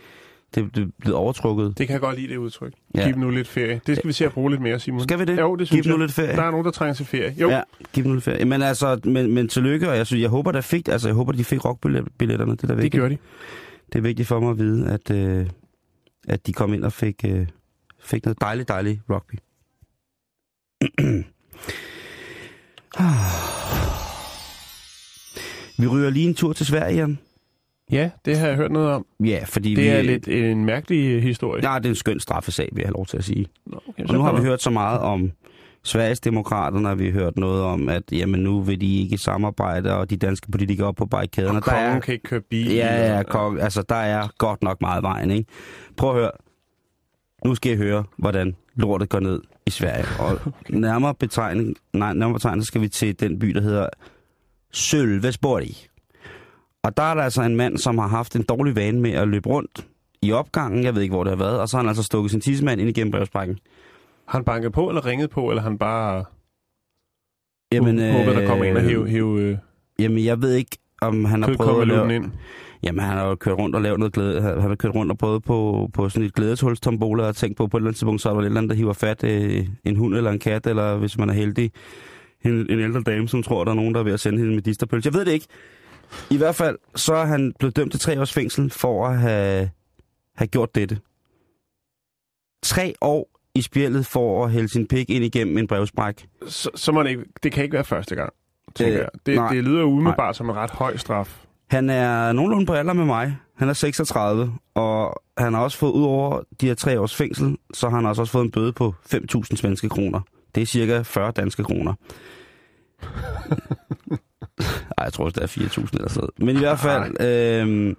det, det er blevet overtrukket. Det kan jeg godt lide, det udtryk. Ja. Giv dem nu lidt ferie. Det skal vi se at bruge lidt mere, Simon. Skal vi det? Jo, det Giv synes dem nu lidt ferie. Der er nogen, der trænger til ferie. Jo, Ja, giv dem nu lidt ferie. Men altså, men, men tillykke, og jeg, synes, jeg håber, der fik, altså, jeg håber, de fik rockbilletterne. Det er da det gjorde de. Det er vigtigt for mig at vide, at, øh, at de kom ind og fik, øh, fik noget dejligt, dejligt rugby. Vi ryger lige en tur til Sverige, Jan. Ja, det har jeg hørt noget om. Ja, fordi Det vi... er lidt en mærkelig øh, historie. Ja, det er en skøn straffesag, vil jeg have lov til at sige. Nå, okay, Og nu har vi hørt så meget om Sveriges demokraterne, og vi har hørt noget om, at jamen, nu vil de ikke samarbejde, og de danske politikere op på barrikaderne. Og kongen kan ikke køre bil. Ja, ja, kong, altså der er godt nok meget vejen, ikke? Prøv at høre. Nu skal I høre, hvordan lortet går ned i Sverige. Og nærmere betegning, nej, nærmere betegning, så skal vi til den by, der hedder Sølvesborg. Og der er der altså en mand, som har haft en dårlig vane med at løbe rundt i opgangen, jeg ved ikke, hvor det har været, og så har han altså stukket sin tissemand ind igennem brevsprækken. Har han banket på, eller ringet på, eller han bare Jamen, Jamen, håber, der kommer øh, ind og hæve, hæve øh, Jamen, jeg ved ikke, om han har prøvet at lave... ind? Jamen, han har jo kørt rundt og lavet noget glæde. Han har kørt rundt og prøvet på, på sådan et glædeshulstombola og tænkt på, på et eller andet tidspunkt, så er der et eller andet, der hiver fat øh, en hund eller en kat, eller hvis man er heldig, en, en ældre dame, som tror, der er nogen, der er ved at sende hende med disterpølse. Jeg ved det ikke. I hvert fald, så er han blevet dømt til tre års fængsel for at have, have gjort dette. Tre år i spjældet for at hælde sin pik ind igennem en brevspræk. Så, så må det ikke, det kan ikke være første gang, tænker Øh, jeg. Det, nej. det lyder umiddelbart som en ret høj straf. Han er nogenlunde på alder med mig. Han er 36, og han har også fået, ud over de her tre års fængsel, så har han også fået en bøde på 5.000 svenske kroner. Det er cirka 40 danske kroner. Ej, jeg tror også, det er 4.000 eller sådan. Men i hvert fald, øh,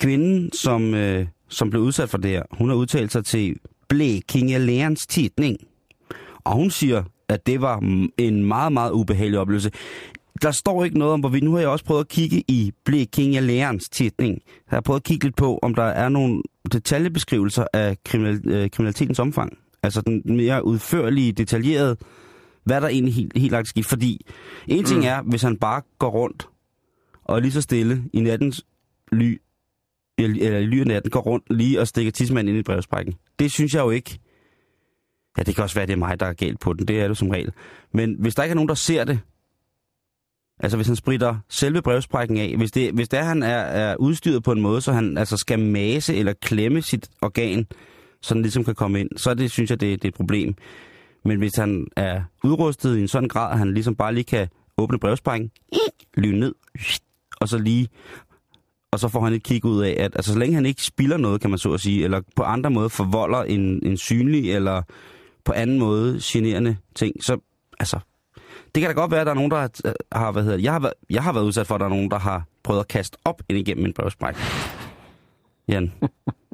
kvinden, som, øh, som blev udsat for det her, hun har udtalt sig til Blekinge Lærens Tidning. Og hun siger, at det var en meget, meget ubehagelig oplevelse. Der står ikke noget om, hvorvidt... Nu har jeg også prøvet at kigge i Blekinge Lærens Tidning. Jeg har prøvet at kigge lidt på, om der er nogle detaljebeskrivelser af kriminal, øh, kriminalitetens omfang. Altså den mere udførlige, detaljerede, hvad der egentlig helt, helt lagt skidt. Fordi en ting Mm. er, hvis han bare går rundt og lige så stille i nattens ly, eller eller i ly af natten, går rundt lige og stikker tidsmanden ind i brevsprækken. Det synes jeg jo ikke. Ja, det kan også være, det er mig, der er galt på den. Det er det som regel. Men hvis der ikke er nogen, der ser det, altså hvis han spritter selve brevsprækken af, hvis det, hvis det er, han er, er udstyret på en måde, så han altså skal mase eller klemme sit organ, så den ligesom kan komme ind, så det, synes jeg, det, det er et problem. Men hvis han er udrustet i en sådan grad, at han ligesom bare lige kan åbne brevsprækken, lyne ned, og så lige og så får han et kig ud af, at altså, så længe han ikke spilder noget, kan man så at sige, eller på andre måder forvolder en, en synlig eller på anden måde generende ting, så altså, det kan da godt være, at der er nogen, der har, har hvad hedder det, jeg har, været, jeg har været udsat for, at der er nogen, der har prøvet at kaste op ind igennem en brevspræk. Jan.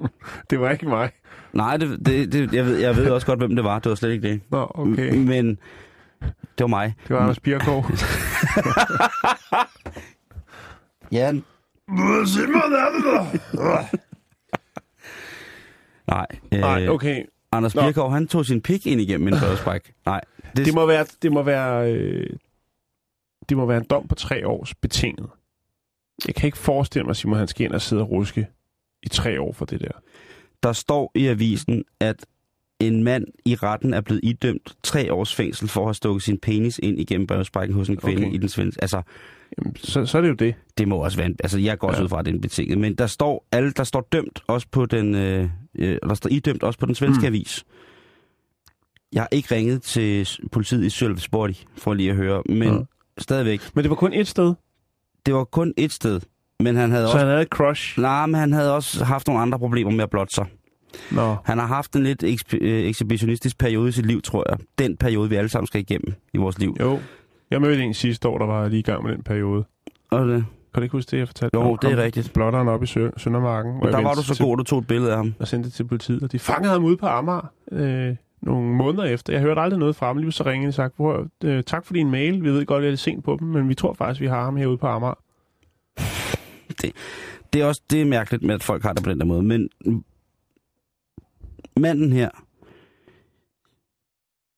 Det var ikke mig. Nej, det, det, det, jeg, ved, jeg ved også godt, hvem det var. Det var slet ikke det. Nå, okay. Men det var mig. Det var Anders Birkov. Jan. Nej. Øh, Nej, okay. Anders Nå. Birkov, han tog sin pik ind igennem en brevspræk. Nej. Det, Det må være, det må være, øh, det må være en dom på tre års betinget. Jeg kan ikke forestille mig, Simon, han skal ind og sidde og ruske i tre år for det der. Der står i avisen, at en mand i retten er blevet idømt tre års fængsel for at have stukket sin penis ind igennem brevsprækken hos en kvinde Okay. i den svenske. Altså, Jamen, så, så er det jo det. det må også være en, Altså, jeg går også Ja. ud fra, at det er en betinget. Men der står, alle, der står dømt også på den... Øh, øh, der står idømt også på den svenske Mm. avis. Jeg har ikke ringet til politiet i Sølvesborg for lige at høre, men Ja. stadigvæk. Men det var kun et sted, Det var kun et sted, men han havde så også... han havde et crush. Nej, men han havde også haft nogle andre problemer med at blotte sig. Nå, Han har haft en lidt eksp- øh, ekshibitionistisk periode i sit liv, tror jeg. Den periode, vi alle sammen skal igennem i vores liv. jo. Jeg mødte en sidste år, der var lige i gang med den periode. Og det, Kan du ikke huske det, jeg fortalte Jo, det er rigtigt. Blotteren op i Sø- Søndermarken. hvor og jeg der var du så til- god, du tog et billede af ham. og sendte det til politiet, og de fangede ham ude på Amager øh, nogle måneder efter. Jeg hørte aldrig noget fra ham. Lige så ringede de og sagde, "Prøv at- øh, tak for din mail. Vi ved godt, at det er lidt sent på dem, men vi tror faktisk, vi har ham herude på Amager. Det er også det er mærkeligt med, at folk har det på den der måde. Men manden her,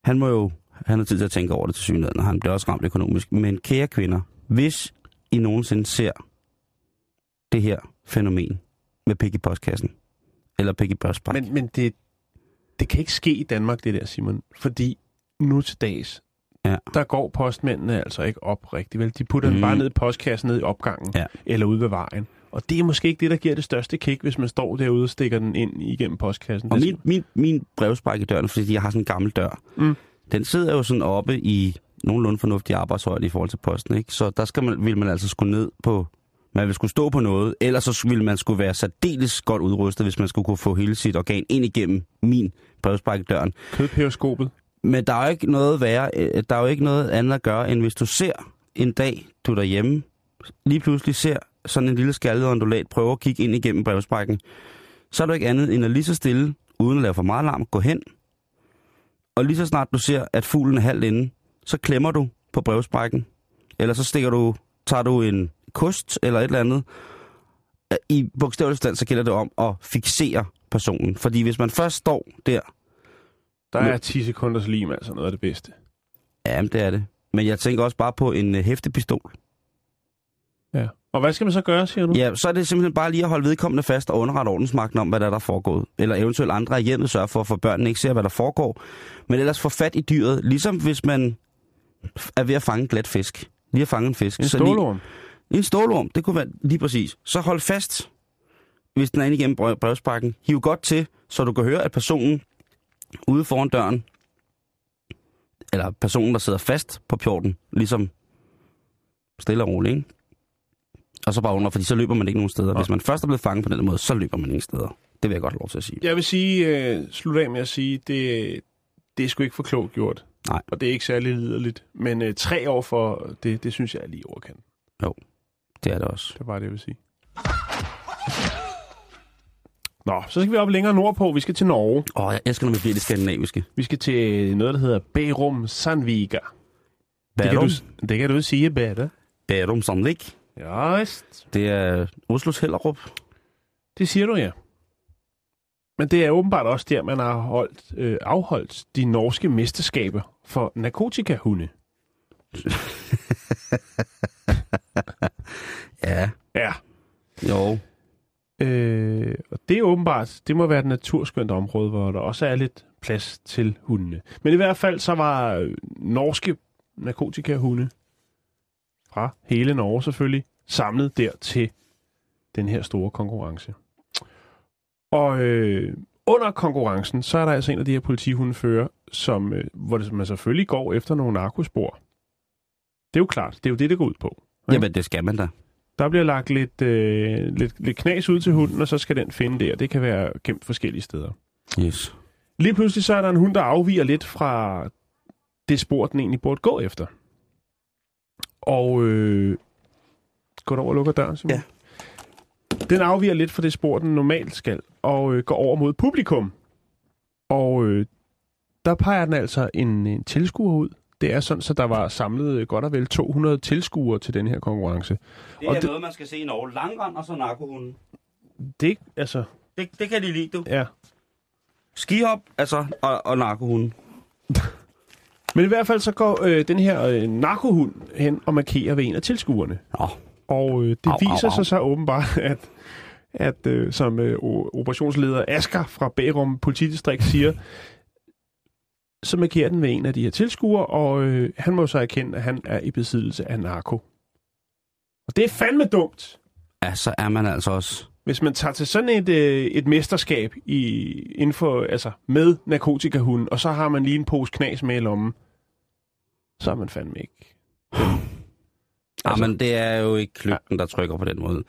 han må jo, han har tid til at tænke over det til synligheden, og han bliver også ramt økonomisk. Men kære kvinder, hvis I nogensinde ser det her fænomen med pik i postkassen, eller pik i Men, men det, det kan ikke ske i Danmark, det der, Simon. Fordi nu til dags, Ja. der går postmændene altså ikke op rigtigt. Vel? De putter mm. Den bare ned i postkassen, ned i opgangen, Ja. eller ude ved vejen. Og det er måske ikke det, der giver det største kick, hvis man står derude og stikker den ind igennem postkassen. Og min, min, min brevspræk i døren, fordi jeg har sådan en gammel dør, Mm. den sidder jo sådan oppe i nogenlunde fornuftig arbejdshøjde i forhold til posten, ikke? Så der skal man, vil man altså skulle ned på, man vil skulle stå på noget, ellers så ville man skulle være særdeles godt udrustet, hvis man skulle kunne få hele sit organ ind igennem min brevspræk i døren. Kødpeberskopet. Men der er jo ikke noget værre, øh, der er jo ikke noget andet at gøre, end hvis du ser en dag, du er derhjemme, lige pludselig ser sådan en lille skaldet ondulat prøve at kigge ind igennem brevsprækken, så er du ikke andet end at lige så stille, uden at lave for meget larm, gå hen, Og lige så snart du ser, at fuglen er halvt inde, så klemmer du på brevsprækken. Eller så stikker du, tager du en kost eller et eller andet. Øh, I bogstavelig stand, så gælder det om at fixere personen. Fordi hvis man først står der, der er 10 sekunders lim altså noget af det bedste. ja, det er det. Men jeg tænker også bare på en øh, hæftepistol. Ja. Og hvad skal man så gøre, siger du? Ja, så er det simpelthen bare lige at holde vedkommende fast og underrette ordensmagten om, hvad der er, der er foregået. Eller eventuelt andre i hjemmet sørge for, at børnene ikke ser, hvad der foregår. Men ellers få fat i dyret, ligesom hvis man er ved at fange en glat fisk. Lige at fange en fisk. En Så lige- stålorm. En stålorm, det kunne være lige præcis. Så hold fast, hvis den er inde igennem brev- brevsprækken. Hiv godt til, så du kan høre, at personen ude foran døren, eller personen, der sidder fast på pjorten, ligesom stille og roligt, ikke? Og så bare under, fordi så løber man ikke nogen steder. Hvis man først er blevet fanget på den måde, så løber man ingen steder. Det vil jeg godt have lov til at sige. Jeg vil sige, uh, slutte af med at sige, det, det er sgu ikke for klogt gjort. Nej. Og det er ikke særlig liderligt. Men uh, tre år for det, det synes jeg er lige overkendt. Det er det også. Det er bare det, jeg vil sige. Nå, så skal vi op længere nordpå. Vi skal til Norge. Åh, oh, jeg elsker, når vi bliver det skandinaviske. Vi skal til noget, der hedder Bærum Sandviga. Det kan, Bærum, du, det kan du sige bedre. Bærum Sandvik. Ja, vist. Det er Oslos Hellerup. Det siger du, ja. Men det er åbenbart også der, man har holdt, øh, afholdt de norske mesterskaber for narkotikahunde. Ja, Ja. jo. Øh, og det er åbenbart, det må være et naturskønt område, hvor der også er lidt plads til hundene. Men i hvert fald så var øh, norske narkotikahunde fra hele Norge selvfølgelig samlet der til den her store konkurrence. Og øh, under konkurrencen, så er der altså en af de her politihundefører, som, øh, hvor det, man selvfølgelig går efter nogle narkospor. Det er jo klart, det er jo det, det går ud på. ikke? Jamen, det skal man da. Der bliver lagt lidt, øh, lidt, lidt knas ud til hunden, og så skal den finde der. Det kan være gemt forskellige steder. Yes. Lige pludselig så er der en hund, der afviger lidt fra det spor, den egentlig burde gå efter. Og øh, går du over og lukker døren, Simon? Ja. Den afviger lidt fra det spor, den normalt skal, og øh, går over mod publikum. Og øh, der peger den altså en, en tilskuer ud. Det er sådan, så der var samlet øh, godt og vel 200 tilskuere til den her konkurrence. Det Og er det- noget, man skal se i Norge. Langrand og så narkohunden. Det, altså, Det, det kan de lide, du. ja. Skihop, altså, og, og narkohunden. Men i hvert fald så går øh, den her øh, narkohund hen og markerer ved en af tilskuerne. Nå, Og øh, det Au, au, viser au. sig så åbenbart, at, at øh, som øh, operationsleder Asger fra Bærum politidistrikt siger, så markerer den ved en af de her tilskuere, og øh, han må så erkende, at han er i besiddelse af narko. Og det er fandme dumt, ja, så er man altså også... hvis man tager til sådan et, øh, et mesterskab i, inden for, altså, med narkotikahunden, og så har man lige en pose knas med i lommen, så er man fandme ikke. Altså, men det er jo ikke kløgten, der trykker på den måde.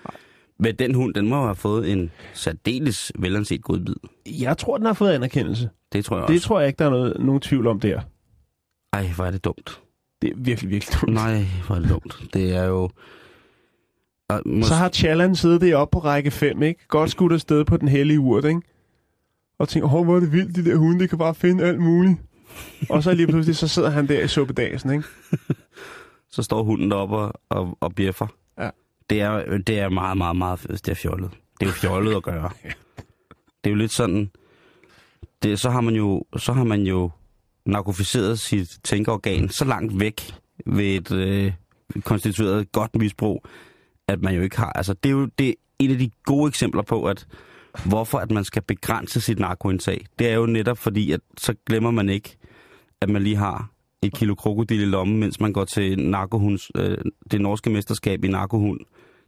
Men den hund, den må have fået en særdeles velanset godbid. Jeg tror, den har fået anerkendelse. Det tror jeg også. Det tror jeg ikke, der er noget, nogen tvivl om der. Ej, hvor er det dumt. Det er virkelig, virkelig dumt. Nej, hvor er det dumt. Det er jo... Og mås- Så har Challan siddet deroppe på række 5, ikke? Godt skudt afsted på den hellige urt, ikke? Og tænker, åh, hvor er det vildt, de der hunde, de kan bare finde alt muligt. og så lige pludselig, så sidder han der i suppedagen, ikke? så står hunden deroppe og, og, og bjeffer. Det er, det er meget, meget, meget det er fjollet. Det er jo fjollet at gøre. Det er jo lidt sådan... Det, så, har man jo, så har man jo narkoficeret sit tænkeorgan så langt væk ved et øh, konstitueret godt misbrug, at man jo ikke har... Altså, det er jo det er et af de gode eksempler på, at hvorfor at man skal begrænse sit narkoindtag. Det er jo netop fordi, at så glemmer man ikke, at man lige har et kilo krokodil i lommen, mens man går til narkohunds, øh, det norske mesterskab i narkohund.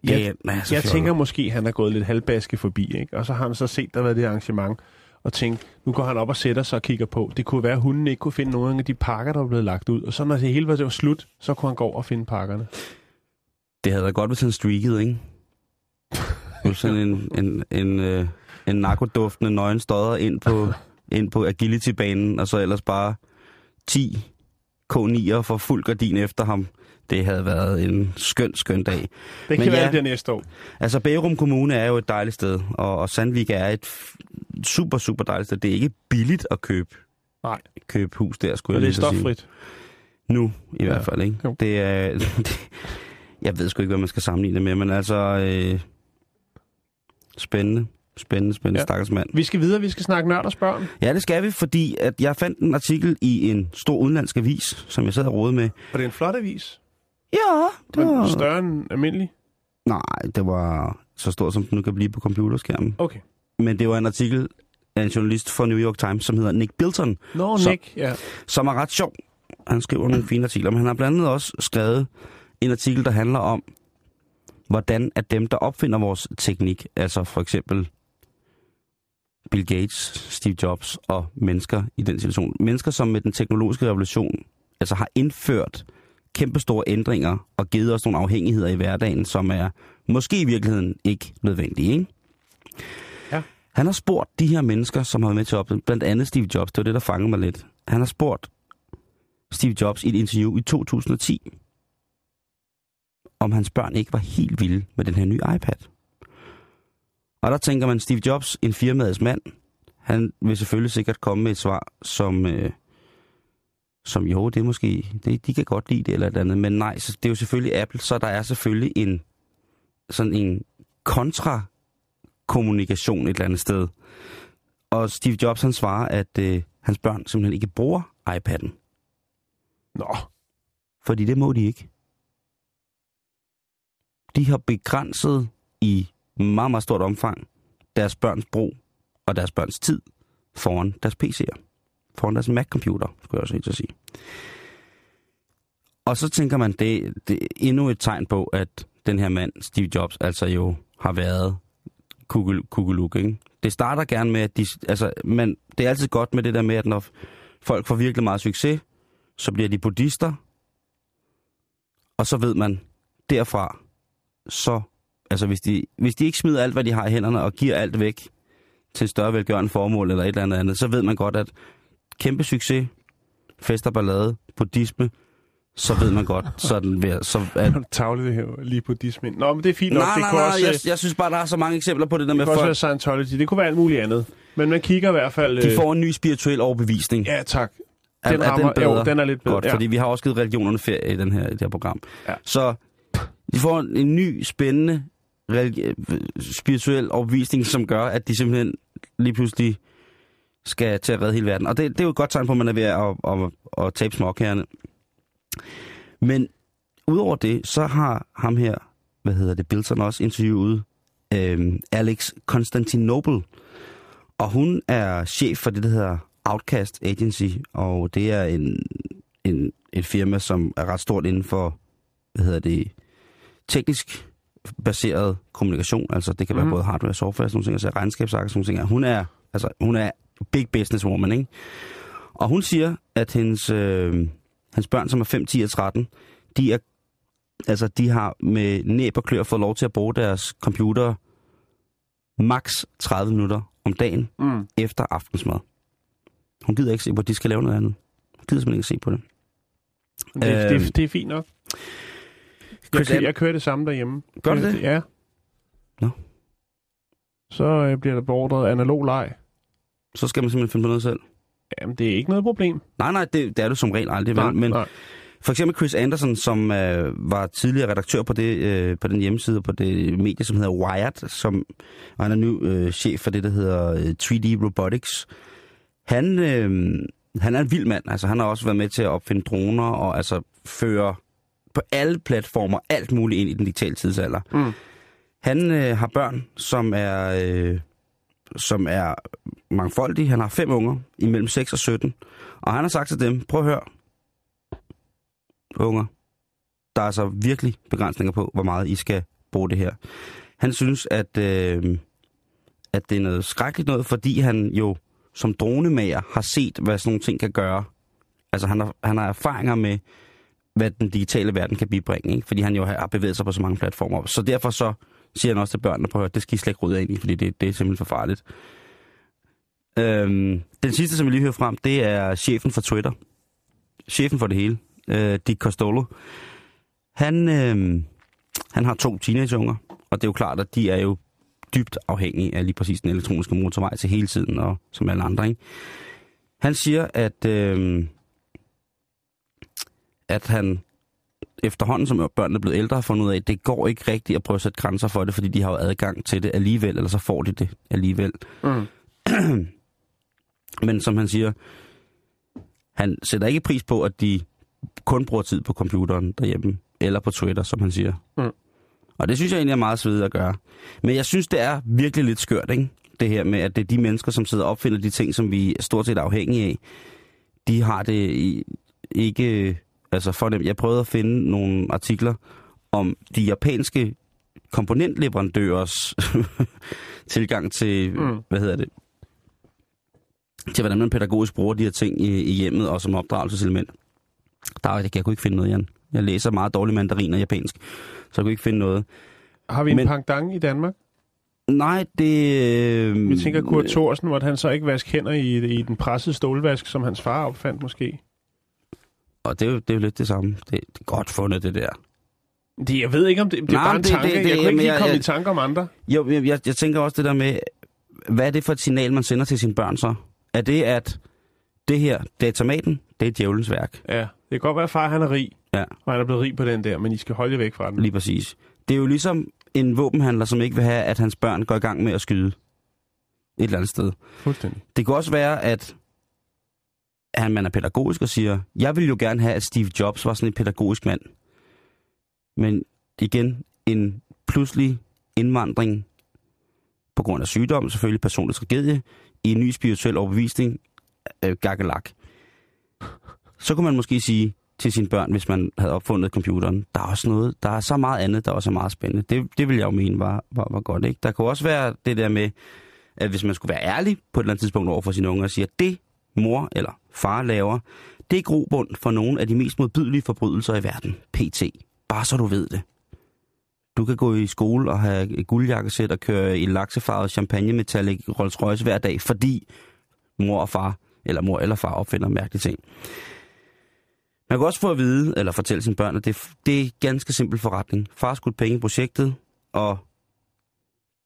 Det Jeg- er, altså, Jeg fjollet. tænker måske, han er gået lidt halvbaske forbi, ikke? Og så har han så set, der var det arrangement, og tænkt, nu går han op og sætter sig og kigger på. Det kunne være, at hunden ikke kunne finde nogen af de pakker, der var blevet lagt ud. Og så når det hele var, det var slut, så kunne han gå over og finde pakkerne. Det havde været godt, hvis han streakede, ikke? Hvis sådan en, en, en, øh, en narkoduftende nøgen stodder ind på, ind på agility-banen, og så ellers bare 10 K9'er for fuld gardin efter ham. Det havde været en skøn, skøn dag. Det kan Men være, ja. det bliver næste år. Altså, Bærum Kommune er jo et dejligt sted, og, og Sandvik er et super, super dejligt sted. Det er ikke billigt at købe Nej. købe hus der, skulle Men jeg det er lige så sige. stoffrit. Nu, i Ja. hvert fald, ikke? Jo. Det er... Det, jeg ved sgu ikke, hvad man skal sammenligne det med, men altså... Øh, spændende, spændende, spændende, ja. stakkels mand. Vi skal videre, vi skal snakke nørders børn. Ja, det skal vi, fordi at jeg fandt en artikel i en stor udenlandsk avis, som jeg sad og rode med. Og det er en flot avis. Ja, det Men var... større end almindelig. Nej, det var så stort, som den nu kan blive på computerskærmen. Okay. Men det var en artikel af en journalist fra New York Times, som hedder Nick Bilton, Nå, Så- Nick. Ja. som er ret sjov. Han skriver nogle fine artikler, men han har blandt andet også skrevet en artikel, der handler om, hvordan at dem, der opfinder vores teknik, altså for eksempel Bill Gates, Steve Jobs og mennesker i den situation, mennesker, som med den teknologiske revolution altså har indført kæmpestore ændringer og givet os nogle afhængigheder i hverdagen, som er måske i virkeligheden ikke nødvendige. Ikke? Ja. Han har spurgt de her mennesker, som har været med til opfinde, blandt andet Steve Jobs, det var det, der fangede mig lidt. Han har spurgt Steve Jobs i et interview i 2010, om hans børn ikke var helt vilde med den her nye iPad. Og der tænker man, Steve Jobs, en firmaets mand, han vil selvfølgelig sikkert komme med et svar, som, øh, som jo, det er måske, det, de kan godt lide det eller et andet, men nej, så det er jo selvfølgelig Apple, så der er selvfølgelig en sådan en kontrakommunikation et eller andet sted. Og Steve Jobs, han svarer, at øh, hans børn simpelthen ikke bruger iPad'en. Nå. Fordi det må de ikke. De har begrænset i meget, meget stort omfang deres børns brug og deres børns tid foran deres PC'er. Foran deres Mac-computer, skulle jeg også helt til at sige. Og så tænker man, det, det er endnu et tegn på, at den her mand, Steve Jobs, altså jo har været kugeluk, ikke? Det starter gerne med, at de, altså, men det er altid godt med det der med, at når folk får virkelig meget succes, så bliver de buddhister, og så ved man derfra, så, altså hvis de, hvis de ikke smider alt, hvad de har i hænderne, og giver alt væk til en større velgørende formål eller et eller andet andet, så ved man godt, at kæmpe succes, fest og ballade, buddhisme, så ved man godt, sådan ved, så at, Tavle det her lige på dismen. Nå, men det er fint nok. nej, det nej, kunne nej, også, øh, jeg, jeg synes bare, der er så mange eksempler på det der det med kunne også være Scientology. Det kunne være alt muligt andet. Men man kigger i hvert fald... de øh, får en ny spirituel overbevisning. Ja, tak. Er- Den, er rammer, bedre? Jo, den er lidt bedre. Godt, ja. fordi vi har også givet religionerne ferie i, den her, i det her program. Ja. Så de får en, en ny, spændende religi- spirituel overbevisning, som gør, at de simpelthen lige pludselig skal til at redde hele verden. Og det, det er jo et godt tegn på, at man er ved at, at, at, at tabe småkærne. Men udover det, så har ham her, hvad hedder det, Bilson også interviewet øhm, Alex Constantinople. Og hun er chef for det, der hedder Outcast Agency, og det er en, en, et firma, som er ret stort inden for, hvad hedder det, teknisk baseret kommunikation. Altså det kan være Mhm. både hardware og software, sådan nogle ting, altså regnskabssager, sådan nogle ting. Hun er, altså, hun er big business woman, ikke? Og hun siger, at hendes, øh, hans børn, som er 5, 10 og 13, de er altså de har med næb og klør fået lov til at bruge deres computer maks 30 minutter om dagen Mm. efter aftensmad. Hun gider ikke se på, at de skal lave noget andet. Hun gider simpelthen ikke se på det. Det, Øhm, det, det er fint nok. Jeg, kører, jeg kører det samme derhjemme. Gør du det? Ja. Nå. Så øh, bliver der beordret analog leg. Så skal man simpelthen finde på noget selv. Jamen, det er ikke noget problem. Nej, nej, det, det er du som regel aldrig. Nej, vel? Men nej. for eksempel Chris Anderson, som øh, var tidligere redaktør på, det, øh, på den hjemmeside, på det medie, som hedder Wired, som, og han er nu øh, chef for det, der hedder øh, 3D Robotics. Han, øh, han er en vild mand. Altså, han har også været med til at opfinde droner og altså føre på alle platformer alt muligt ind i den digitale tidsalder. Mm. Han øh, har børn, som er, øh, som er mangfoldig. Han har fem unger, imellem 6 og 17. Og han har sagt til dem, prøv at høre, unger, der er altså virkelig begrænsninger på, hvor meget I skal bruge det her. Han synes, at, øh, at det er noget skrækkeligt noget, fordi han jo som dronemager har set, hvad sådan nogle ting kan gøre. Altså han har, han har erfaringer med, hvad den digitale verden kan bibringe, ikke? fordi han jo har bevæget sig på så mange platformer. Så derfor så siger han også til børnene, på at det skal I slet ikke rydde ind i, fordi det, det er simpelthen for farligt. Øhm, den sidste, som vi lige hører frem, det er chefen for Twitter. Chefen for det hele, øh, Dick Costolo. Han, øh, han har to teenageunger, og det er jo klart, at de er jo dybt afhængige af lige præcis den elektroniske motorvej til hele tiden, og som alle andre, ikke? Han siger, at, øh, at han efterhånden, som børnene er blevet ældre, har fundet ud af, at det går ikke rigtigt at prøve at sætte grænser for det, fordi de har jo adgang til det alligevel, eller så får de det alligevel. Mm. Men som han siger, han sætter ikke pris på, at de kun bruger tid på computeren derhjemme, eller på Twitter, som han siger. Mm. Og det synes jeg egentlig er meget svedigt at gøre. Men jeg synes, det er virkelig lidt skørt, ikke? Det her med, at det er de mennesker, som sidder og opfinder de ting, som vi er stort set er afhængige af. De har det ikke... Altså for dem. Jeg prøvede at finde nogle artikler om de japanske komponentleverandørers tilgang til, Mm. hvad hedder det, til hvordan man pædagogisk bruger de her ting i, i hjemmet og som opdragelseselement. Der, er- jeg kunne ikke finde noget, Jan. Jeg læser meget dårlig mandarin og japansk, så jeg kunne ikke finde noget. Har vi en Men- pangdang i Danmark? Nej, det... Øh, Vi tænker Kurt Thorsen, hvor han så ikke vaske hænder i, i den pressede stålvask, som hans far opfandt måske. Og det er, jo, det er jo lidt det samme. Det, det er godt fundet, det der. Det, jeg ved ikke, om det, det er Nej, bare en det- tanke. det- jeg det- kunne ikke lige jeg- komme jeg- i tanke om andre. Jo, jeg, jeg, jeg tænker også det der med, hvad er det for et signal, man sender til sine børn så? Er det, at det her, det er tomaten, det er djævelens værk? Ja, det kan godt være, at far han er rig, Ja, og han er blevet rig på den der, men I skal holde jer væk fra den. lige præcis. Det er jo ligesom en våbenhandler, som ikke vil have, at hans børn går i gang med at skyde et eller andet sted. Fuldstændig. Det kan også være, at han, man er pædagogisk og siger, jeg vil jo gerne have, at Steve Jobs var sådan en pædagogisk mand. Men igen, en pludselig indvandring på grund af sygdom, selvfølgelig personlig tragedie, i en ny spirituel overbevisning, øh, gakkelak. Så kunne man måske sige til sine børn, hvis man havde opfundet computeren, der er også noget, der er så meget andet, der også er meget spændende. Det, det vil jeg jo mene var, var, var godt, ikke? Der kunne også være det der med, at hvis man skulle være ærlig på et eller andet tidspunkt over for sine unger og sige, at det mor eller far laver, det er grobund for nogle af de mest modbydelige forbrydelser i verden. PT. Bare så du ved det. Du kan gå i skole og have et guldjakkesæt og køre i laksefarvet champagne metallic Rolls Royce hver dag, fordi mor og far, eller mor eller far opfinder mærkelige ting. Man kan også få at vide, eller fortælle sine børn, at det, det er ganske simpel forretning. Far skulle penge i projektet, og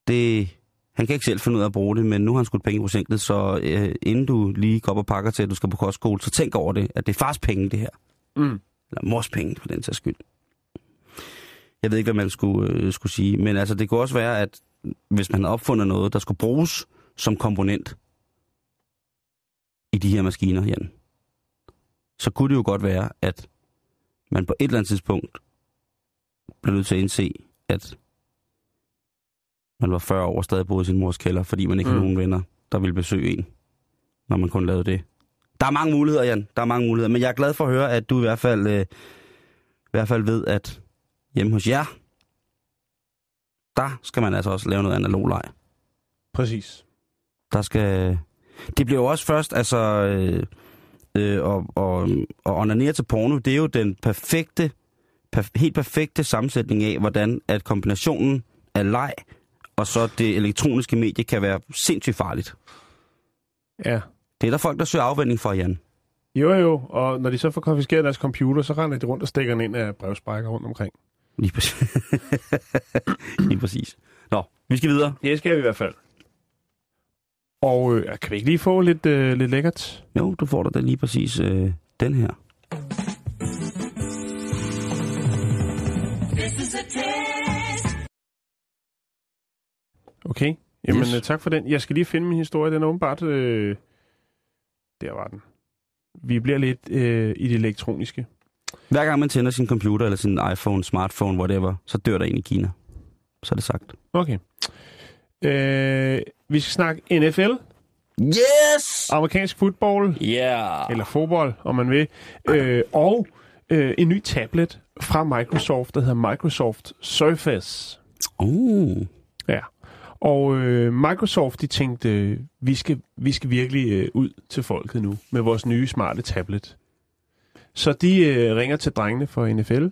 det, han kan ikke selv finde ud af at bruge det, men nu har han skudt penge i projektet, så øh, inden du lige går op og pakker til, at du skal på kostskole, så tænk over det, at det er fars penge, det her. Mm. Eller mors penge, for den sags skyld. Jeg ved ikke, hvad man skulle, øh, skulle sige, men altså, det kunne også være, at hvis man havde opfundet noget, der skulle bruges som komponent i de her maskiner, Jan, så kunne det jo godt være, at man på et eller andet tidspunkt blev nødt til at indse, at man var 40 år og stadig boede i sin mors kælder, fordi man ikke mm. Havde nogen venner, der ville besøge en, når man kun lavede det. Der er mange muligheder, Jan. Der er mange muligheder. Men jeg er glad for at høre, at du i hvert fald, øh, i hvert fald ved, at hjemme hos jer, der skal man altså også lave noget analog leg. Præcis. Der skal... Det bliver jo også først, altså... Øh, øh, og, og, og onanere til porno, det er jo den perfekte, perf- helt perfekte sammensætning af, hvordan at kombinationen af leg og så det elektroniske medie kan være sindssygt farligt. Ja. Det er der folk, der søger afvending for, Jan. Jo, jo, og når de så får konfiskeret deres computer, så render de rundt og stikker den ind af brevsprækker rundt omkring. Lige præcis. Lige præcis. Nå, vi skal videre. Det skal vi i hvert fald. Og øh, kan vi ikke lige få lidt, øh, lidt lækkert? Jo, du får da lige præcis øh, den her. Okay. Jamen, Yes. yes. tak for den. Jeg skal lige finde min historie. Den er åbenbart... Øh... Der var den. Vi bliver lidt øh, i det elektroniske. Hver gang man tænder sin computer eller sin iPhone, smartphone, whatever, så dør der en i Kina. Så er det sagt. Okay. Øh, vi skal snakke NFL, Yes! amerikansk fodbold, Yeah! eller fodbold, om man vil, øh, og øh, en ny tablet fra Microsoft, der hedder Microsoft Surface. Oh. Ja. Og øh, Microsoft, de tænkte, øh, vi, skal, vi skal virkelig øh, ud til folket nu med vores nye smarte tablet. Så de øh, ringer til drengene for NFL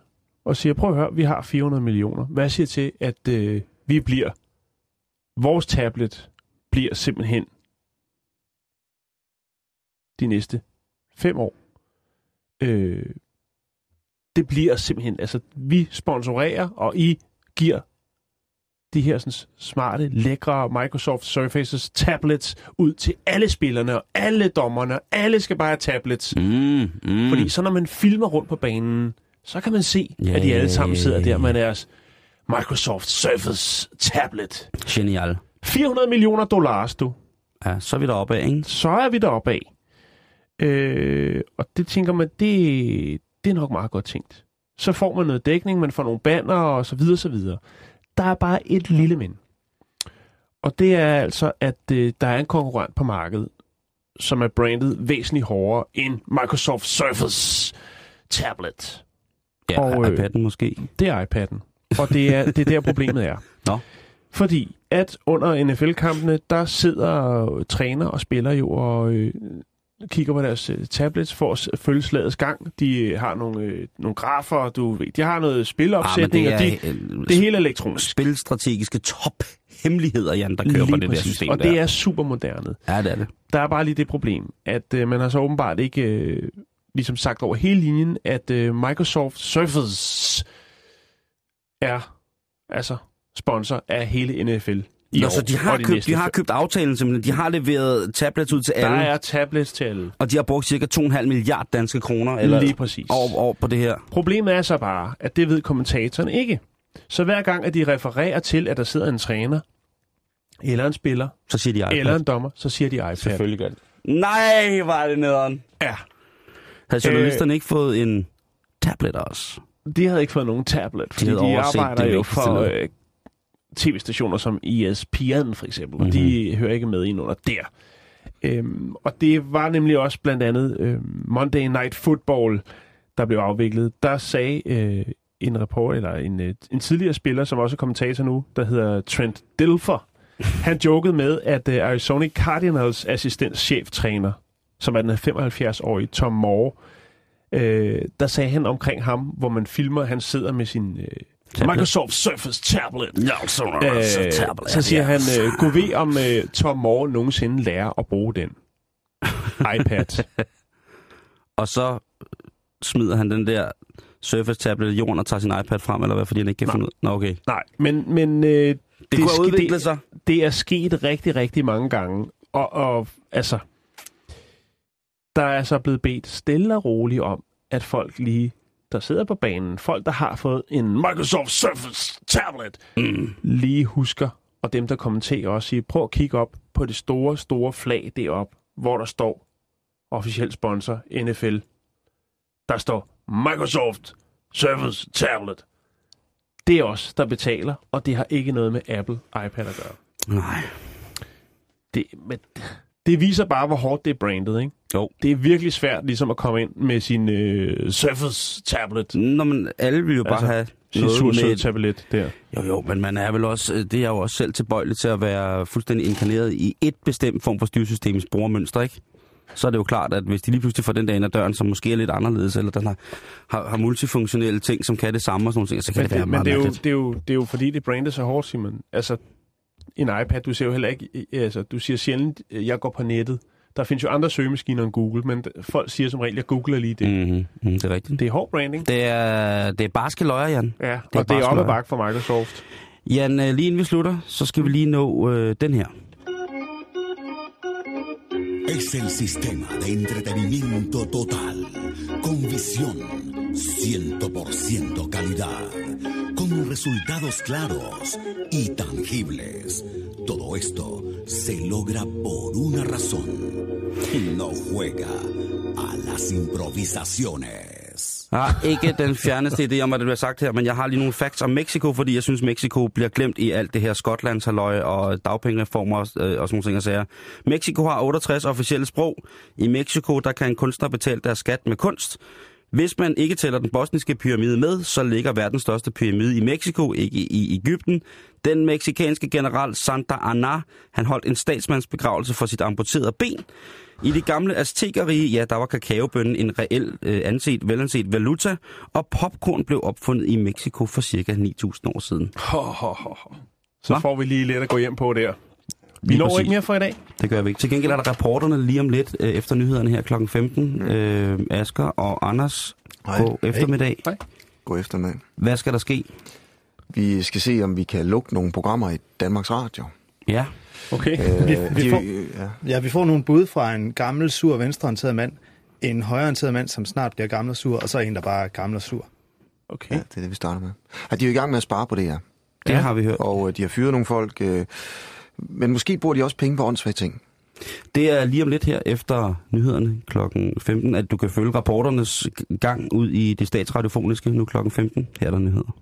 og siger, prøv at høre, vi har 400 millioner. Hvad siger til, at øh, vi bliver, vores tablet bliver simpelthen de næste fem år. Øh, det bliver simpelthen, altså vi sponsorerer, og I giver de her sådan, smarte, lækre Microsoft Surfaces tablets ud til alle spillerne og alle dommerne. Alle skal bare have tablets. Mm, mm. Fordi så når man filmer rundt på banen, så kan man se, Ja, at de alle sammen sidder der med deres Microsoft Surface tablet. Genial. 400 millioner dollars, du. Ja, så er vi deroppe af, ikke? Så er vi deroppe af. Øh, og det tænker man, det, det er nok meget godt tænkt. Så får man noget dækning, man får nogle banner og så videre, så videre. Der er bare et lille men. Og det er altså, at øh, der er en konkurrent på markedet, som er brandet væsentligt hårdere end Microsoft Surface Tablet. Ja, Og, og, øh, iPad'en måske. Det er iPad'en. Og det er, det er der problemet er. Nå. Fordi at under NFL-kampene, der sidder træner og spiller jo og øh, kigger på deres øh, tablets for at s- følge slagets gang. De øh, har nogle, øh, nogle grafer, du ved. De har noget spilopsætning, Ah, og de, øh, det er helt elektronisk. spilstrategiske top-hemmeligheder, Jan, der kører på det der præcis. system Og der. det er super moderne. Ja, det er det. Der er bare lige det problem, at øh, man har så åbenbart ikke øh, ligesom sagt over hele linjen, at øh, Microsoft Surface er altså sponsor af hele NFL. I Nå, år så de har, de købt, de har købt aftalen simpelthen. De har leveret tablets ud til Der alle, er tablets til alle. og de har brugt cirka 2,5 milliard danske kroner eller Lige præcis. år, år på det her. Problemet er så bare, at det ved kommentatoren ikke. Så hver gang, at de refererer til, at der sidder en træner, eller en spiller, Så siger de iPad. eller en dommer, så siger de iPad. Selvfølgelig gør det. Nej, var det nederen. Ja. Havde journalisterne ikke fået en tablet også? De havde ikke fået nogen tablet, fordi de, de arbejder det jo for øh, tv-stationer som ESPN for eksempel, og Mhm. de hører ikke med ind under der. Øhm, og det var nemlig også blandt andet øhm, Monday Night Football, der blev afviklet. Der sagde øh, en reporter, eller en, øh, en tidligere spiller, som også er kommentator nu, der hedder Trent Dilfer, han jokede med, at øh, Arizona Cardinals assistentcheftræner, som er den 75-årige Tom Moore, øh, der sagde han omkring ham, hvor man filmer, han sidder med sin øh, Tablet. Microsoft Surface tablet. Ja, så, Øh, så siger han, øh, gå ved om øh, Tom Moore nogensinde lærer at bruge den. iPad. Og så øh, smider han den der Surface tablet i jorden og tager sin iPad frem, eller hvad, fordi han ikke kan Nej. finde ud Nå, okay. Nej, men, men øh, det, Det, kunne sk- have udviklet det, sig. det er sket rigtig, rigtig mange gange. Og, og altså, der er så blevet bedt stille og roligt om, at folk lige, der sidder på banen, folk, der har fået en Microsoft Surface tablet, Mm. lige husker, og dem, der kommenterer også, siger, prøv at kigge op på det store, store flag derop, hvor der står officiel sponsor, NFL. Der står Microsoft Surface Tablet. Det er os, der betaler, og det har ikke noget med Apple iPad at gøre. Nej. Det, men det viser bare, hvor hårdt det er brandet, ikke? Jo. Det er virkelig svært ligesom at komme ind med sin øh, Surface Tablet. Nå, men alle vil jo bare Altså, have Sin noget med... tablet der. Jo, jo, men man er vel også, øh, det er jo også selv tilbøjelig til at være fuldstændig inkarneret i et bestemt form for styresystemets brugermønster, ikke? Så er det jo klart, at hvis de lige pludselig får den der ind ad døren, som måske er lidt anderledes, eller den har, har, har multifunktionelle ting, som kan det samme og sådan nogle ting, så kan Men, det, være det, men meget det, er jo, det, er jo, det er jo fordi, det brandet så hårdt, Simon. Altså, en iPad, du ser jo heller ikke... Altså, du siger sjældent, øh, jeg går på nettet. Der findes jo andre søgemaskiner end Google, men folk siger som regel, jeg googler lige det. Mm. Mm-hmm. Mm, det er rigtigt. Det er hård branding. Det er, det er barske løjer, Jan. Ja, er og det er op ad bakke for Microsoft. Jan, øh, lige inden vi slutter, så skal vi lige nå øh, den her. Es el sistema de entretenimiento total, con visión, 100% calidad, con resultados claros y tangibles. Todo esto se logra por una razón. No juega a las improvisaciones. Jeg har ikke den fjerneste idé om, hvad der bliver sagt her, men jeg har lige nogle facts om Mexico, fordi jeg synes, Mexico bliver glemt i alt det her Skotlands halløj og dagpengereformer og, øh, og sådan nogle ting og sager. Mexico har 68 officielle sprog. I Mexico, der kan en kunstner betale deres skat med kunst. Hvis man ikke tæller den bosniske pyramide med, så ligger verdens største pyramide i Mexico, ikke i, Ægypten. Den meksikanske general Santa Anna, han holdt en statsmandsbegravelse for sit amputerede ben. I det gamle Aztekerrige, ja, der var kakaobønnen en reel øh, anset, velanset valuta, og popcorn blev opfundet i Mexico for cirka 9.000 år siden. Ho, ho, ho. Så Hva? får vi lige lidt at gå hjem på der. Vi Lige når præcis. ikke mere for i dag. Det gør vi ikke. Til gengæld er der reporterne lige om lidt øh, efter nyhederne her kl. 15. Øh, Asger og Anders, Hej. god eftermiddag. Hej. God eftermiddag. Hvad skal der ske? Vi skal se, om vi kan lukke nogle programmer i Danmarks Radio. Ja. Okay. Øh, Vi, vi, de- får, ja. ja, vi får nogle bud fra en gammel, sur, venstreorienteret mand, en højreorienteret mand, som snart bliver gammel og sur, og så en, der bare er gammel og sur. Okay. ja, det er det, vi starter med. Ja, de er jo i gang med at spare på det her. Det ja. har vi hørt. Og øh, de har fyret nogle folk, øh, men måske bruger de også penge på åndssvage ting. Det er lige om lidt her efter nyhederne klokken 15, at du kan følge rapporternes gang ud i det statsradiofoniske nu klokken 15. Her er der nyheder.